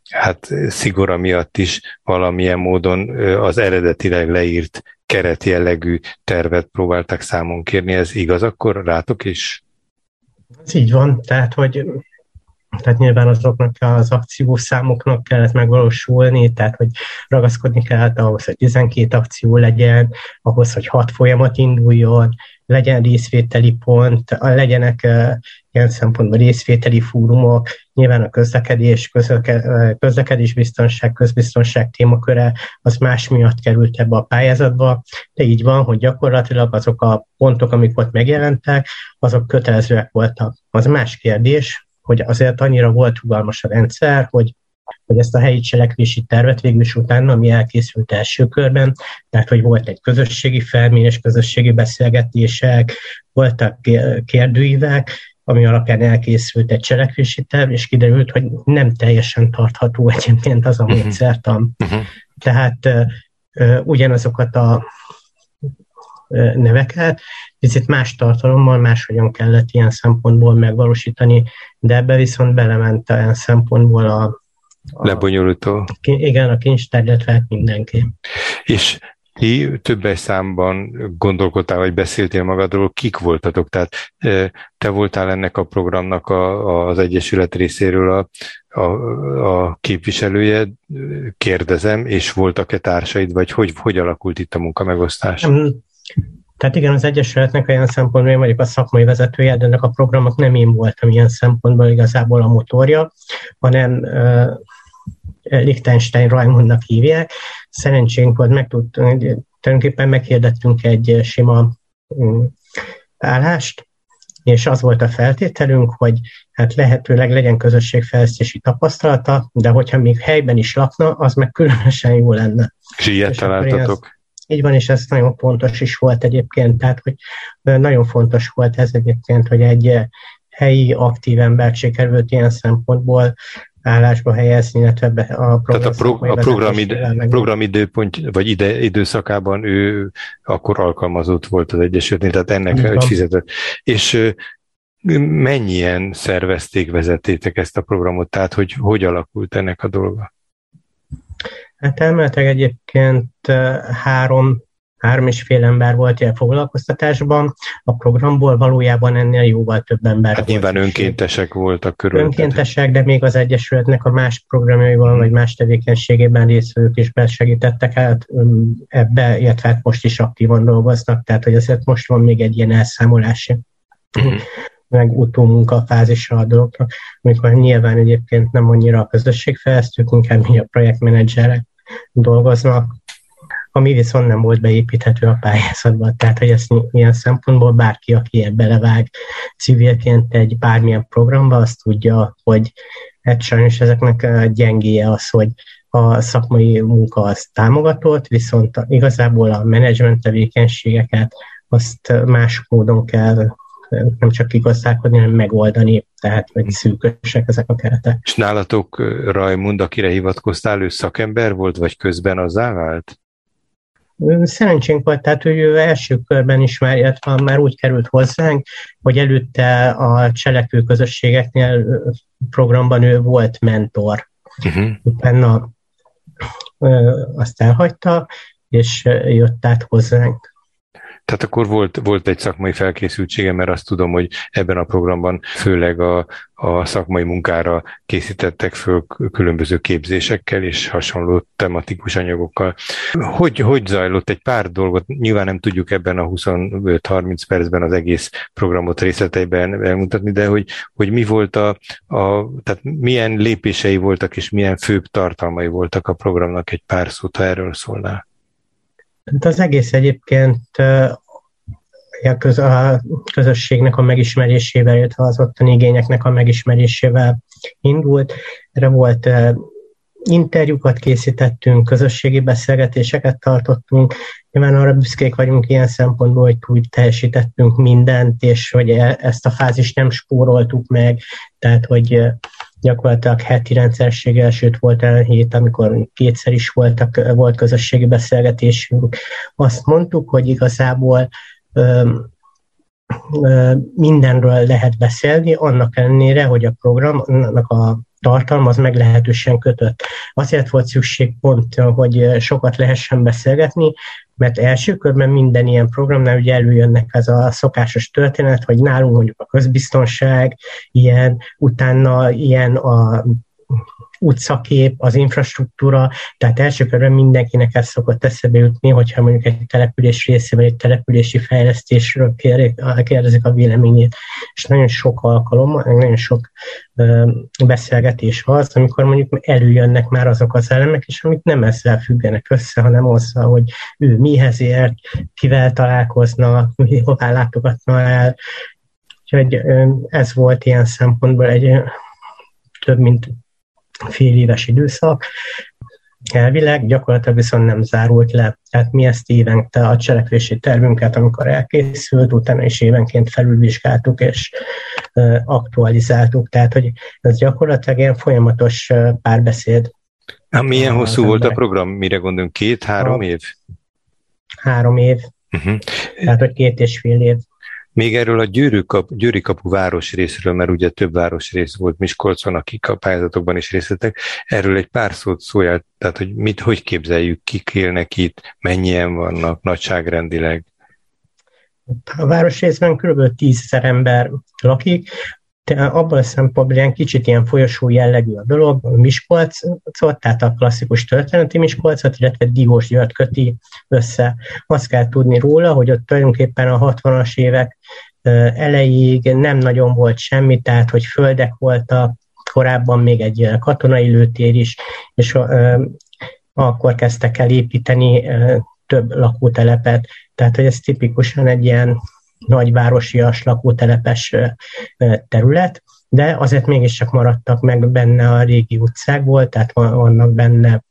hát szigora miatt is valamilyen módon az eredetileg leírt keretjellegű tervet próbáltak számon kérni. Ez igaz akkor rátok is? Ez így van, tehát hogy tehát nyilván azoknak az akciószámoknak kellett megvalósulni, tehát hogy ragaszkodni kellett ahhoz, hogy 12 akció legyen, ahhoz, hogy 6 folyamat induljon, legyen részvételi pont, legyenek ilyen szempontból részvételi fórumok, nyilván a közlekedés, közlekedés biztonság, közbiztonság témaköre az más miatt került ebbe a pályázatba, de így van, hogy gyakorlatilag azok a pontok, amik ott megjelentek, azok kötelezőek voltak. Az más kérdés, hogy azért annyira volt rugalmas a rendszer, hogy hogy ezt a helyi cselekvési tervet végül is utána, ami elkészült első körben, tehát hogy volt egy közösségi felmérés, közösségi beszélgetések, voltak kérdőívek, ami alapján elkészült egy cselekvési terv, és kiderült, hogy nem teljesen tartható egyébként az a mhm. módszertan. Uh-huh. Tehát uh, ugyanazokat a neveket, picit más tartalommal, máshogyan kellett ilyen szempontból megvalósítani, de ebbe viszont belement olyan szempontból a, a lebonyolító. Igen, a kincstár, illetve mindenki. És ti többes számban gondolkodtál, vagy beszéltél magadról, kik voltatok? Tehát te voltál ennek a programnak a, az Egyesület részéről a, a, a képviselője, kérdezem, és voltak-e társaid, vagy hogy, hogy alakult itt a munkamegosztás? Tehát igen, az Egyesületnek olyan szempontból én vagyok a szakmai vezetője, de ennek a programnak nem én voltam ilyen szempontból igazából a motorja, hanem uh, Liechtenstein Raimundnak hívják. Szerencsénk volt, meg tudtunk, tulajdonképpen meghirdettünk egy sima um, állást, és az volt a feltételünk, hogy hát lehetőleg legyen közösségfejlesztési tapasztalata, de hogyha még helyben is lakna, az meg különösen jó lenne. És ilyet találtatok? Így van, és ez nagyon fontos is volt egyébként, tehát hogy nagyon fontos volt ez egyébként, hogy egy helyi aktív embert sikerült ilyen szempontból állásba helyezni, illetve a program, Tehát a, pro, a programid, programidőpont, vagy ide, időszakában ő akkor alkalmazott volt az Egyesületnél, tehát ennek hogy fizetett. És mennyien szervezték, vezettétek ezt a programot, tehát hogy hogy alakult ennek a dolga? Hát elméletileg egyébként három három és fél ember volt ilyen foglalkoztatásban, a programból valójában ennél jóval több ember Hát nyilván volt. önkéntesek voltak körül. Önkéntesek, de még az Egyesületnek a más programjaival, vagy más tevékenységében részvevők is besegítettek hát ebbe, illetve hát most is aktívan dolgoznak, tehát hogy azért most van még egy ilyen elszámolási *clears throat* meg utómunka fázisa a dolognak, amikor nyilván egyébként nem annyira a közösségfejlesztők, inkább a projektmenedzserek dolgoznak, ami viszont nem volt beépíthető a pályázatba. Tehát, hogy ezt ilyen szempontból bárki, aki ebbe belevág civilként egy bármilyen programba, azt tudja, hogy hát sajnos ezeknek gyengéje az, hogy a szakmai munka az támogatott, viszont igazából a menedzsment tevékenységeket azt más módon kell nem csak kigazdálkodni, hanem megoldani, tehát meg szűkösek ezek a keretek. És nálatok Rajmund, akire hivatkoztál, ő szakember volt, vagy közben az vált? Szerencsénk volt, tehát hogy ő első körben is már, illetve már úgy került hozzánk, hogy előtte a cselekvő közösségeknél programban ő volt mentor. Uh-huh. Utána azt elhagyta, és jött át hozzánk. Tehát akkor volt, volt egy szakmai felkészültsége, mert azt tudom, hogy ebben a programban főleg a, a szakmai munkára készítettek föl különböző képzésekkel és hasonló tematikus anyagokkal. Hogy, hogy zajlott egy pár dolgot? Nyilván nem tudjuk ebben a 25-30 percben az egész programot részleteiben elmutatni, de hogy, hogy mi volt a, a, tehát milyen lépései voltak és milyen főbb tartalmai voltak a programnak, egy pár szót, ha erről szólnál. Hát az egész egyébként a közösségnek a megismerésével, illetve az ottani igényeknek a megismerésével indult. Erre volt interjúkat készítettünk, közösségi beszélgetéseket tartottunk. Nyilván arra büszkék vagyunk ilyen szempontból, hogy túl teljesítettünk mindent, és hogy e, ezt a fázist nem spóroltuk meg, tehát hogy gyakorlatilag heti rendszerséggel, sőt volt el hét, amikor kétszer is voltak, volt közösségi beszélgetésünk. Azt mondtuk, hogy igazából mindenről lehet beszélni, annak ellenére, hogy a programnak a tartalma az meglehetősen kötött. Azért volt szükség pont, hogy sokat lehessen beszélgetni, mert első körben minden ilyen programnál ugye előjönnek ez a szokásos történet, hogy nálunk mondjuk a közbiztonság, ilyen, utána ilyen a utcakép, az infrastruktúra, tehát első körben mindenkinek ez szokott eszebe jutni, hogyha mondjuk egy település részében egy települési fejlesztésről kérdezik a véleményét. És nagyon sok alkalom, nagyon sok beszélgetés az, amikor mondjuk előjönnek már azok az elemek, és amik nem ezzel függenek össze, hanem azzal, hogy ő mihez ért, kivel találkozna, hová látogatna el. Úgyhogy ez volt ilyen szempontból egy több mint fél éves időszak, elvileg, gyakorlatilag viszont nem zárult le. Tehát mi ezt évente a cselekvési tervünket, amikor elkészült, utána is évenként felülvizsgáltuk és aktualizáltuk. Tehát, hogy ez gyakorlatilag ilyen folyamatos párbeszéd. Hát milyen hosszú volt a program? Mire gondolunk? Két-három év? Három év. Uh-huh. Tehát, hogy két és fél év. Még erről a Győri, kap, Győri kapu városrészről, mert ugye több városrész volt Miskolcon, akik a pályázatokban is részletek, erről egy pár szót szóljál, tehát hogy mit, hogy képzeljük, kik élnek itt, mennyien vannak nagyságrendileg? A városrészben kb. 10 ember lakik, abban a szempontból ilyen kicsit ilyen folyosó jellegű a dolog, Miskolcot, tehát a klasszikus történeti Miskolcot, illetve Diós György köti össze. Azt kell tudni róla, hogy ott tulajdonképpen a 60-as évek elejéig nem nagyon volt semmi, tehát hogy földek voltak, korábban még egy katonai lőtér is, és akkor kezdtek el építeni több lakótelepet, tehát hogy ez tipikusan egy ilyen nagyvárosias lakótelepes terület, de azért mégiscsak maradtak meg benne a régi utcákból, tehát vannak benne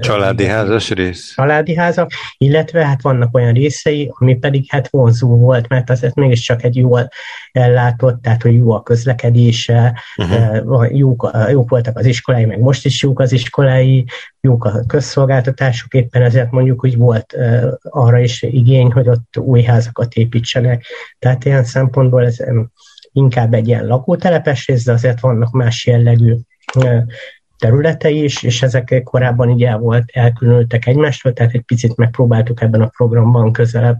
Családi házas rész? Családi házak, illetve hát vannak olyan részei, ami pedig hát vonzó volt, mert azért mégiscsak egy jól ellátott, tehát hogy jó a közlekedése, uh-huh. jók, jók voltak az iskolái, meg most is jók az iskolái, jók a közszolgáltatások, éppen ezért mondjuk, hogy volt arra is igény, hogy ott új házakat építsenek. Tehát ilyen szempontból ez inkább egy ilyen lakótelepes rész, de azért vannak más jellegű területei is, és ezek korábban így el volt, elkülönültek egymástól, tehát egy picit megpróbáltuk ebben a programban közelebb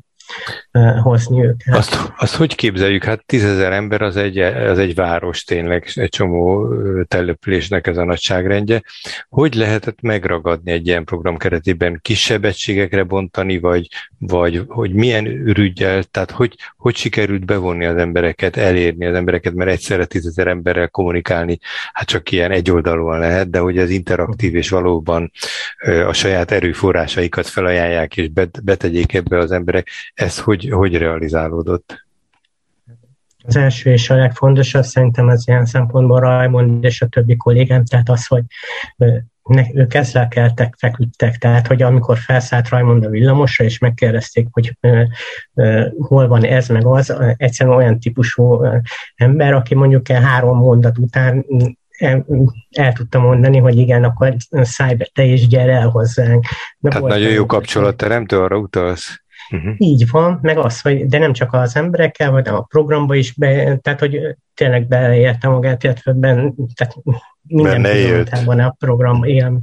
hozni őket. Azt, azt hogy képzeljük? Hát tízezer ember az egy, az egy város tényleg, egy csomó településnek ez a nagyságrendje. Hogy lehetett megragadni egy ilyen program keretében? Kisebb egységekre bontani, vagy, vagy hogy milyen ürügyel, tehát hogy, hogy sikerült bevonni az embereket, elérni az embereket, mert egyszerre tízezer emberrel kommunikálni, hát csak ilyen egyoldalúan lehet, de hogy ez interaktív és valóban a saját erőforrásaikat felajánlják és betegyék ebbe az emberek ez hogy, hogy realizálódott? Az első és a legfontosabb szerintem az ilyen szempontból Rajmond és a többi kollégám, tehát az, hogy ne, ők ezzel keltek, feküdtek, tehát hogy amikor felszállt Rajmond a villamosra, és megkérdezték, hogy ö, ö, hol van ez, meg az, egyszerűen olyan típusú ö, ember, aki mondjuk három mondat után el, el tudta mondani, hogy igen, akkor szállj be te is, gyere el hozzánk. De Tehát nagyon jó kapcsolatteremtő, arra utalsz? Uh-huh. Így van, meg az, hogy de nem csak az emberekkel, hanem a programba is, be, tehát hogy tényleg beleérte magát, illetve ben, tehát minden pillanatában a program, igen.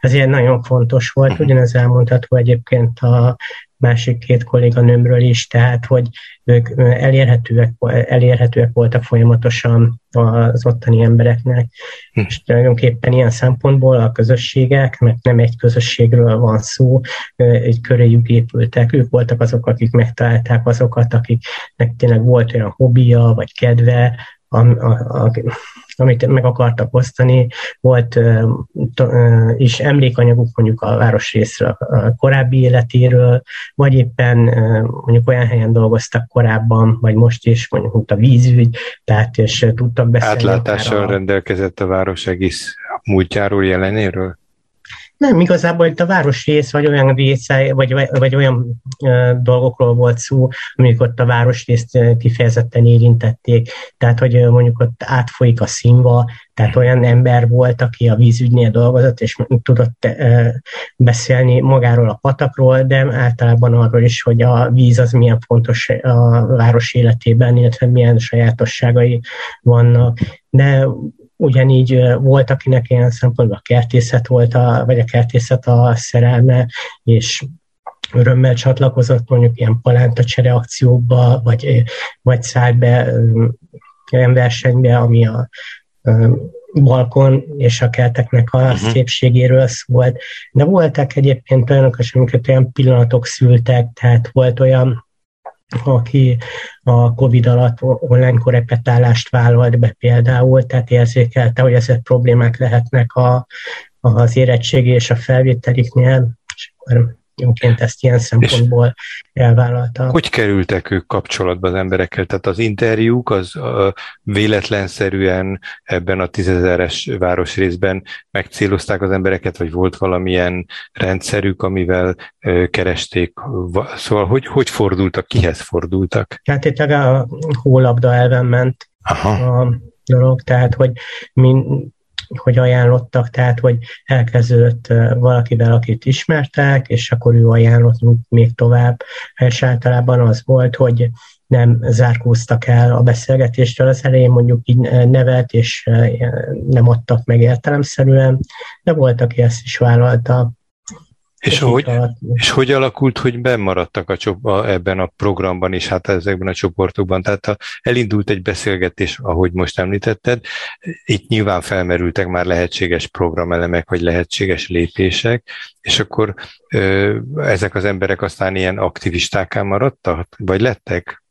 Ez ilyen nagyon fontos volt, uh-huh. ugyanez elmondható egyébként a másik két kolléganőmről is, tehát hogy ők elérhetőek, elérhetőek voltak folyamatosan az ottani embereknek, hm. és tulajdonképpen ilyen szempontból a közösségek, mert nem egy közösségről van szó, egy köréjük épültek, ők voltak azok, akik megtalálták azokat, akiknek tényleg volt olyan hobbija, vagy kedve, a, a, a, amit meg akartak osztani. Volt is emlékanyaguk mondjuk a városrészről a korábbi életéről, vagy éppen mondjuk olyan helyen dolgoztak korábban, vagy most is, mondjuk a vízügy, tehát és tudtak beszélni. Átlátással a... rendelkezett a város egész múltjáról, jelenéről? Nem, igazából itt a városrész, vagy olyan része, vagy, vagy, olyan ö, dolgokról volt szó, amik ott a városrészt kifejezetten érintették. Tehát, hogy ö, mondjuk ott átfolyik a színva, tehát olyan ember volt, aki a vízügynél dolgozott, és tudott ö, beszélni magáról a patakról, de általában arról is, hogy a víz az milyen fontos a város életében, illetve milyen sajátosságai vannak. De ugyanígy volt, akinek ilyen szempontból a kertészet volt, a, vagy a kertészet a szerelme, és örömmel csatlakozott mondjuk ilyen palántacsere akcióba, vagy, vagy szállt be olyan versenybe, ami a balkon és a kerteknek a uh-huh. szépségéről szólt. De voltak egyébként olyanok, amiket olyan pillanatok szültek, tehát volt olyan aki a COVID alatt online korepetálást vállalt be például, tehát érzékelte, hogy ezek problémák lehetnek a, az érettségi és a felvételiknél, és akkor önként ezt ilyen szempontból elvállalta. Hogy kerültek ők kapcsolatba az emberekkel? Tehát az interjúk az véletlenszerűen ebben a tízezeres városrészben megcélozták az embereket, vagy volt valamilyen rendszerük, amivel keresték? Szóval hogy, hogy fordultak, kihez fordultak? Hát itt a hólabda elven ment Aha. a dolog, tehát hogy min, hogy ajánlottak, tehát hogy elkezdődött valakivel, akit ismertek, és akkor ő ajánlott még tovább. És általában az volt, hogy nem zárkóztak el a beszélgetéstől az elején, mondjuk így nevet, és nem adtak meg értelemszerűen, de volt, aki ezt is vállalta. És, hogy, és hogy alakult, hogy bemaradtak a, a, ebben a programban és hát ezekben a csoportokban? Tehát ha elindult egy beszélgetés, ahogy most említetted, itt nyilván felmerültek már lehetséges programelemek, vagy lehetséges lépések, és akkor ö, ezek az emberek aztán ilyen aktivistáká maradtak, vagy lettek?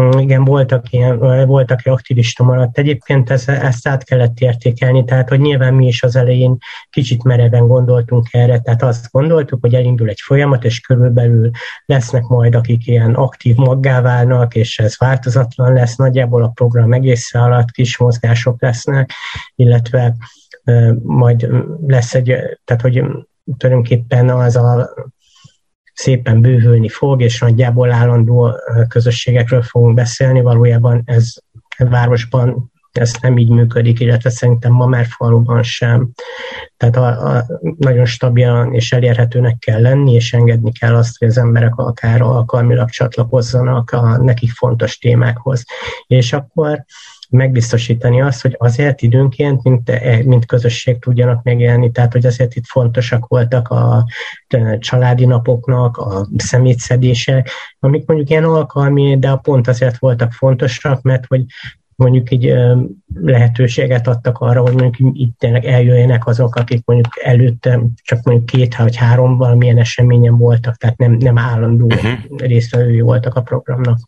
Mm, igen, voltak ilyen, voltak aktivista maradt. Egyébként ez, ezt át kellett értékelni, tehát hogy nyilván mi is az elején kicsit mereven gondoltunk erre, tehát azt gondoltuk, hogy elindul egy folyamat, és körülbelül lesznek majd, akik ilyen aktív maggá válnak, és ez változatlan lesz, nagyjából a program egész alatt kis mozgások lesznek, illetve majd lesz egy, tehát hogy tulajdonképpen az a szépen bővülni fog, és nagyjából állandó közösségekről fogunk beszélni. Valójában ez városban ez nem így működik, illetve szerintem ma már faluban sem. Tehát a, a, nagyon stabilan és elérhetőnek kell lenni, és engedni kell azt, hogy az emberek akár alkalmilag csatlakozzanak a nekik fontos témákhoz. És akkor megbiztosítani azt, hogy azért időnként, mint, mint közösség tudjanak megélni, tehát hogy azért itt fontosak voltak a családi napoknak, a szemétszedések, amik mondjuk ilyen alkalmi, de pont azért voltak fontosak, mert hogy mondjuk így lehetőséget adtak arra, hogy mondjuk itt tényleg eljöjjenek azok, akik mondjuk előtte csak mondjuk két vagy három valamilyen eseményen voltak, tehát nem, nem állandó uh-huh. résztvevői voltak a programnak.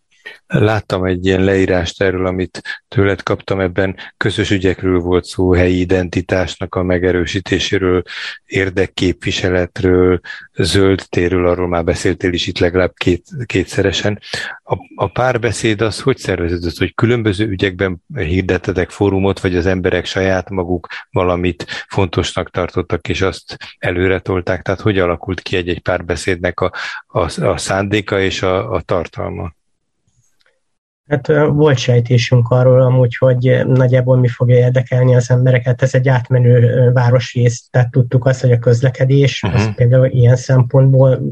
Láttam egy ilyen leírást erről, amit tőled kaptam, ebben közös ügyekről volt szó, helyi identitásnak a megerősítéséről, érdekképviseletről, zöld térről, arról már beszéltél is itt legalább két, kétszeresen. A, a párbeszéd az hogy szerveződött, hogy különböző ügyekben hirdettetek fórumot, vagy az emberek saját maguk valamit fontosnak tartottak, és azt előre tolták? Tehát hogy alakult ki egy-egy párbeszédnek a, a, a szándéka és a, a tartalma? Hát volt sejtésünk arról amúgy, hogy nagyjából mi fogja érdekelni az embereket. Ez egy átmenő városrész, tehát tudtuk azt, hogy a közlekedés uh-huh. az például ilyen szempontból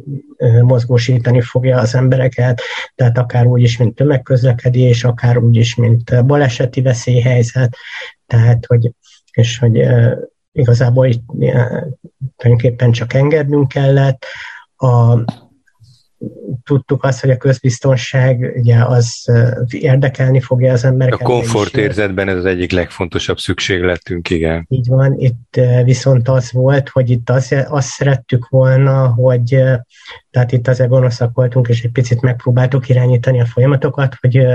mozgósítani fogja az embereket, tehát akár úgy is, mint tömegközlekedés, akár úgy is, mint baleseti veszélyhelyzet, tehát hogy, és hogy igazából itt tulajdonképpen csak engednünk kellett. A, tudtuk azt, hogy a közbiztonság ugye az érdekelni fogja az embereket. A komfortérzetben ez az egyik legfontosabb szükségletünk, igen. Így van, itt viszont az volt, hogy itt azt, azt szerettük volna, hogy tehát itt azért gonoszak voltunk, és egy picit megpróbáltuk irányítani a folyamatokat, hogy,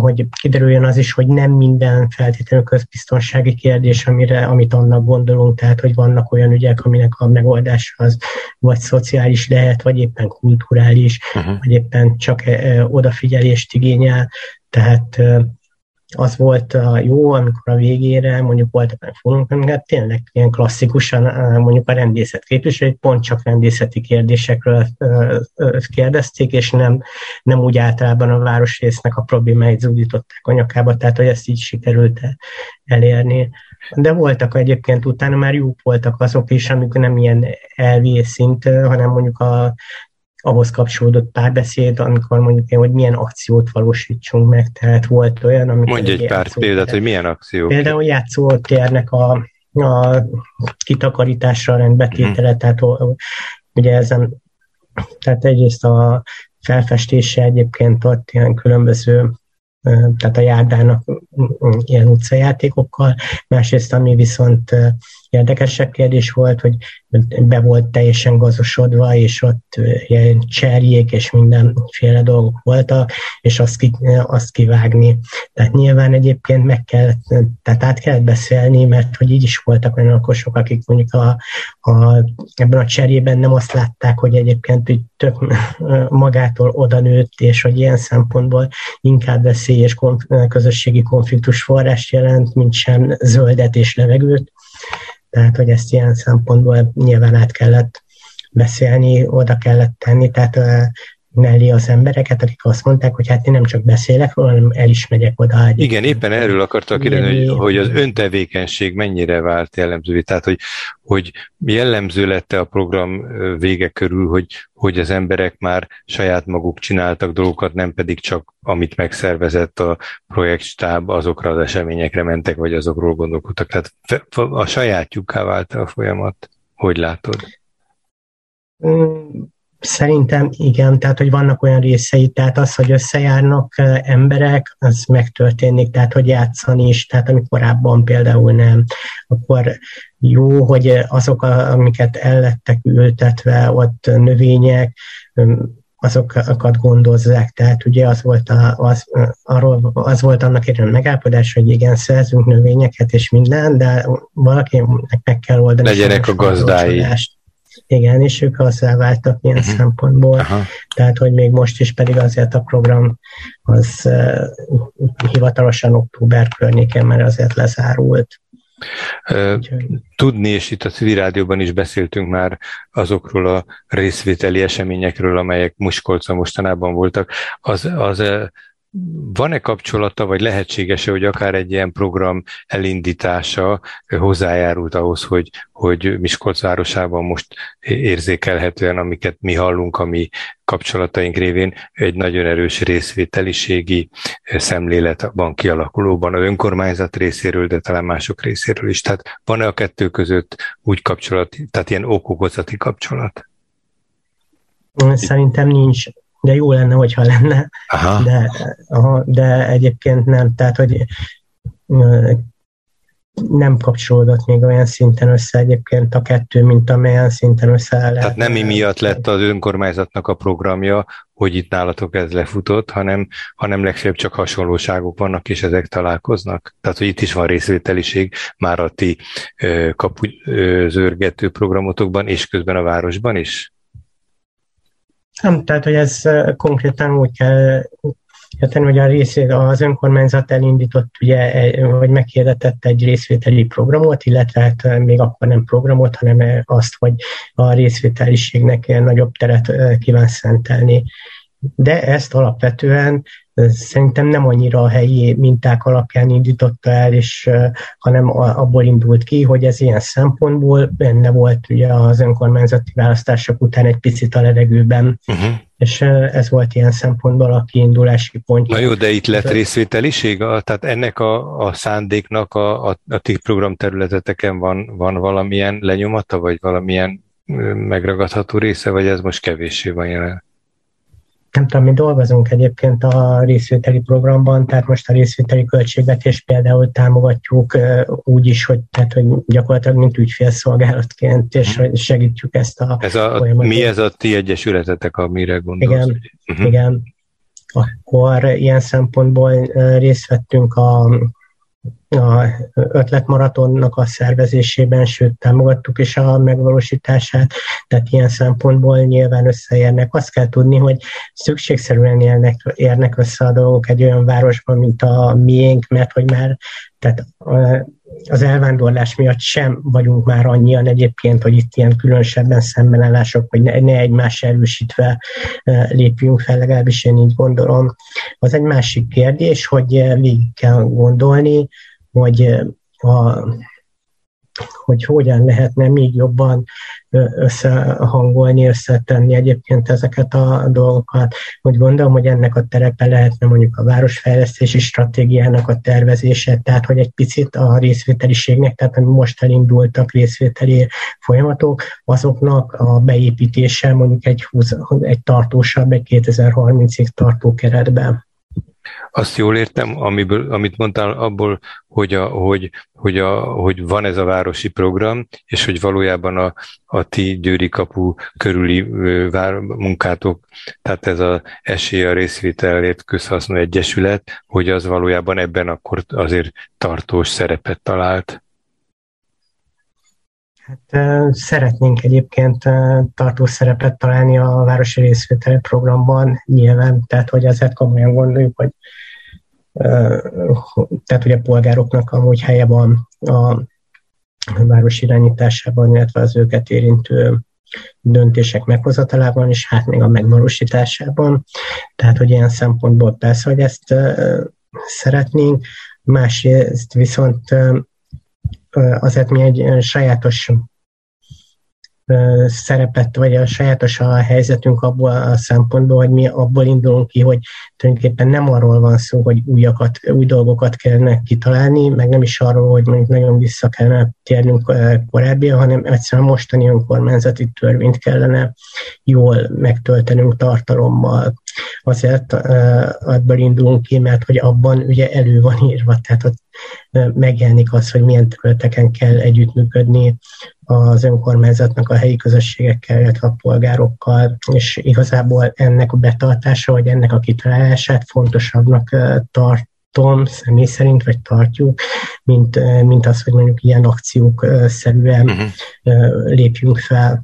hogy kiderüljön az is, hogy nem minden feltétlenül közbiztonsági kérdés, amire, amit annak gondolunk, tehát hogy vannak olyan ügyek, aminek a megoldás az vagy szociális lehet, vagy éppen kulturális, uh-huh. vagy éppen csak odafigyelést igényel, tehát az volt a jó, amikor a végére mondjuk voltak olyan fórumok, amiket tényleg ilyen klasszikusan mondjuk a rendészet képviselők pont csak rendészeti kérdésekről kérdezték, és nem, nem úgy általában a városrésznek a problémáit zúdították a nyakába, tehát hogy ezt így sikerült elérni. De voltak egyébként utána már jók voltak azok is, amik nem ilyen elvész szint, hanem mondjuk a ahhoz kapcsolódott párbeszéd, amikor mondjuk, hogy milyen akciót valósítsunk meg. Tehát volt olyan, amikor... Mondj egy pár példát, hogy milyen akció. Például játszótérnek a, a kitakarításra rendbetétele, mm. tehát ugye ezen, tehát egyrészt a felfestése egyébként ott ilyen különböző tehát a járdának ilyen utcajátékokkal, másrészt ami viszont érdekesebb kérdés volt, hogy be volt teljesen gazosodva, és ott ilyen cserjék és mindenféle dolgok voltak, és azt, ki, azt kivágni. Tehát nyilván egyébként meg kellett, tehát át kellett beszélni, mert hogy így is voltak olyan lakosok, akik mondjuk a, a, ebben a cserében nem azt látták, hogy egyébként hogy tök magától oda nőtt, és hogy ilyen szempontból inkább veszélyes konf- közösségi konfliktus forrást jelent, mint sem zöldet és levegőt. Tehát, hogy ezt ilyen szempontból nyilván át kellett beszélni, oda kellett tenni, tehát mellé az embereket, akik azt mondták, hogy hát én nem csak beszélek róla, hanem el is megyek oda. Egy Igen, éppen erről akartak kérdezni, hogy, hogy az öntevékenység mennyire vált jellemzővé, tehát hogy, hogy jellemző lett a program vége körül, hogy, hogy az emberek már saját maguk csináltak dolgokat, nem pedig csak amit megszervezett a projektstáb, azokra az eseményekre mentek, vagy azokról gondolkodtak. Tehát a sajátjukká vált a folyamat. Hogy látod? Szerintem igen, tehát hogy vannak olyan részei, tehát az, hogy összejárnak emberek, az megtörténik, tehát hogy játszani is, tehát amit korábban például nem, akkor jó, hogy azok, amiket ellettek ültetve, ott növények, azokat gondozzák. Tehát ugye az volt, a, az, arról, az volt annak egy megállapodás, hogy igen, szerzünk növényeket és minden, de valakinek meg kell oldani. Legyenek a gazdái. Igen, és ők váltak ilyen uh-huh. szempontból. Aha. Tehát, hogy még most is pedig azért a program az uh, hivatalosan október környékén már azért lezárult. Tudni, és itt a civil rádióban is beszéltünk már azokról a részvételi eseményekről, amelyek Muskolca mostanában voltak, az, az van-e kapcsolata, vagy lehetséges-e, hogy akár egy ilyen program elindítása hozzájárult ahhoz, hogy, hogy Miskolc városában most érzékelhetően, amiket mi hallunk, ami kapcsolataink révén egy nagyon erős részvételiségi szemlélet van kialakulóban az önkormányzat részéről, de talán mások részéről is. Tehát van-e a kettő között úgy kapcsolat, tehát ilyen okokozati kapcsolat? Szerintem nincs de jó lenne, hogyha lenne, aha. De, aha, de egyébként nem, tehát hogy nem kapcsolódott még olyan szinten össze egyébként a kettő, mint amelyen szinten össze lehet. Tehát nem miatt lett az önkormányzatnak a programja, hogy itt nálatok ez lefutott, hanem, hanem legfeljebb csak hasonlóságok vannak, és ezek találkoznak. Tehát, hogy itt is van részvételiség már a ti kapu zörgető programotokban, és közben a városban is? Nem, tehát, hogy ez konkrétan úgy kell érteni, hogy a részét az önkormányzat elindított, ugye, vagy meghirdetett egy részvételi programot, illetve hát még akkor nem programot, hanem azt, hogy a részvételiségnek nagyobb teret kíván szentelni. De ezt alapvetően szerintem nem annyira a helyi minták alapján indította el, és, hanem abból indult ki, hogy ez ilyen szempontból benne volt ugye az önkormányzati választások után egy picit a levegőben, uh-huh. és ez volt ilyen szempontból a kiindulási pont. Na jó, de itt lett részvételiség? Tehát ennek a, a szándéknak a, a, a ti programterületeteken van, van valamilyen lenyomata, vagy valamilyen megragadható része, vagy ez most kevéssé van jelen? Nem tudom, mi dolgozunk egyébként a részvételi programban, tehát most a részvételi költségvetést például támogatjuk úgy is, hogy, tehát, hogy gyakorlatilag mint ügyfélszolgálatként, és hogy segítjük ezt a, ez a folyamatot. Mi ez a ti egyesületetek, amire gondolsz? Igen, uh-huh. igen. Akkor ilyen szempontból részt vettünk a a ötletmaratonnak a szervezésében, sőt támogattuk is a megvalósítását, tehát ilyen szempontból nyilván összeérnek. Azt kell tudni, hogy szükségszerűen élnek, érnek össze a dolgok egy olyan városban, mint a miénk, mert hogy már tehát az elvándorlás miatt sem vagyunk már annyian egyébként, hogy itt ilyen különösebben szembenállások, hogy ne, ne egymás erősítve lépjünk fel, legalábbis én így gondolom. Az egy másik kérdés, hogy végig kell gondolni, hogy a hogy hogyan lehetne még jobban összehangolni, összetenni egyébként ezeket a dolgokat. Úgy gondolom, hogy ennek a terepe lehetne mondjuk a városfejlesztési stratégiának a tervezése, tehát hogy egy picit a részvételiségnek, tehát ami most elindultak részvételi folyamatok, azoknak a beépítése mondjuk egy, egy tartósabb, egy 2030-ig tartó keretben. Azt jól értem, amiből, amit mondtál abból, hogy, a, hogy, hogy, a, hogy van ez a városi program, és hogy valójában a, a ti Győri kapu körüli vár, munkátok, tehát ez az esély a részvételért közhasznú egyesület, hogy az valójában ebben akkor azért tartós szerepet talált. Hát szeretnénk egyébként tartós szerepet találni a városi részvételi programban nyilván, tehát hogy ezért komolyan gondoljuk, hogy tehát hogy a polgároknak amúgy helye van a város irányításában, illetve az őket érintő döntések meghozatalában, és hát még a megvalósításában. Tehát, hogy ilyen szempontból persze, hogy ezt szeretnénk, másrészt viszont azért mi egy sajátos szerepet, vagy a sajátos a helyzetünk abból a szempontból, hogy mi abból indulunk ki, hogy tulajdonképpen nem arról van szó, hogy újakat, új dolgokat kellene kitalálni, meg nem is arról, hogy mondjuk nagyon vissza kellene térnünk korábbi, hanem egyszerűen mostani önkormányzati törvényt kellene jól megtöltenünk tartalommal. Azért abból indulunk ki, mert hogy abban ugye elő van írva, tehát ott megjelenik az, hogy milyen területeken kell együttműködni az önkormányzatnak a helyi közösségekkel, illetve a polgárokkal, és igazából ennek a betartása, vagy ennek a kitalálását fontosabbnak tartom, személy szerint, vagy tartjuk, mint, mint az, hogy mondjuk ilyen akciók szerűen uh-huh. lépjünk fel.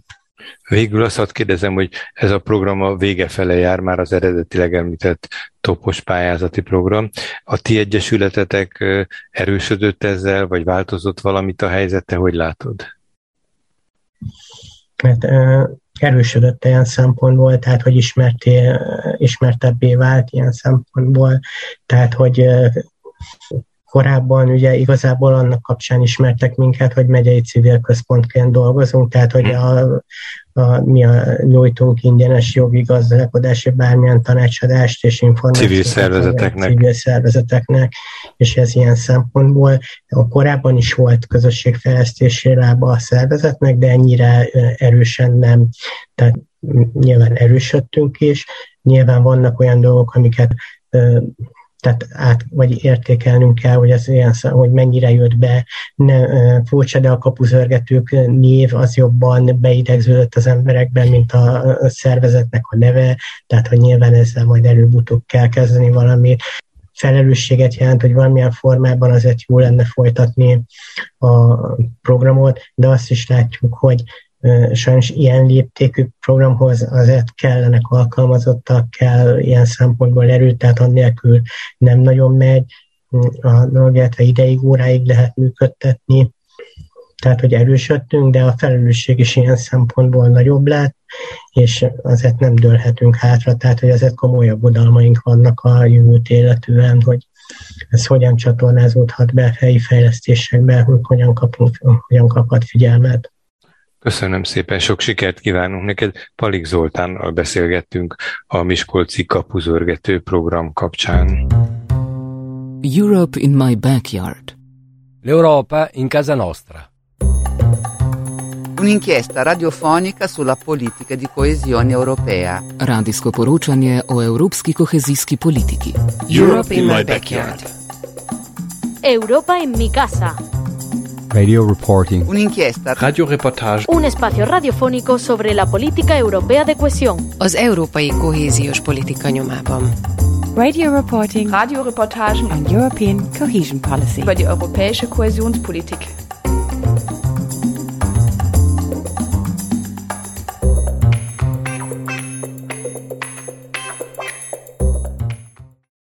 Végül azt hadd kérdezem, hogy ez a program a vége fele jár, már az eredetileg említett topos pályázati program. A ti egyesületetek erősödött ezzel, vagy változott valamit a helyzete, hogy látod? Hát, erősödött ilyen szempontból, tehát hogy ismerté, ismertebbé vált ilyen szempontból, tehát hogy korábban ugye igazából annak kapcsán ismertek minket, hogy megyei civil központként dolgozunk, tehát hogy a, a, mi a, nyújtunk ingyenes jogi gazdálkodási bármilyen tanácsadást és információt civil szervezeteknek. civil szervezeteknek, és ez ilyen szempontból a korábban is volt közösségfejlesztési lába a szervezetnek, de ennyire erősen nem, tehát nyilván erősödtünk is, nyilván vannak olyan dolgok, amiket tehát át, vagy értékelnünk kell, hogy ez ilyen, hogy mennyire jött be. Ne, furcsa, de a kapuzörgetők név az jobban beidegződött az emberekben, mint a szervezetnek a neve, tehát hogy nyilván ezzel majd előbb-utóbb kell kezdeni valami felelősséget jelent, hogy valamilyen formában azért jó lenne folytatni a programot, de azt is látjuk, hogy sajnos ilyen léptékű programhoz azért kellenek alkalmazottak, kell ilyen szempontból erőt, tehát annélkül nem nagyon megy, a illetve ideig, óráig lehet működtetni, tehát, hogy erősödtünk, de a felelősség is ilyen szempontból nagyobb lett, és azért nem dőlhetünk hátra, tehát, hogy azért komolyabb budalmaink vannak a jövőt életűen, hogy ez hogyan csatornázódhat be helyi fejlesztésekbe, hogy hogyan, kapunk, hogyan kaphat figyelmet. Köszönöm szépen, sok sikert kívánunk neked. Palik Zoltánnal beszélgettünk a Miskolci kapuzörgető program kapcsán. Europe in my backyard. L'Europa in casa nostra. Un'inchiesta radiofonica sulla politica di coesione europea. Radijsko poročanje o evropski kohezijski politiki. Europe in my backyard. Europa en mi casa. Radio reporting. Un'inchiesta. Radioreportage. Un espacio radiofónico sobre la política europea de cohesión. Az európai kohéziós politika nyomában. Radio reporting Radioreportagen on European cohesion policy. über die europäische Kohäsionspolitik.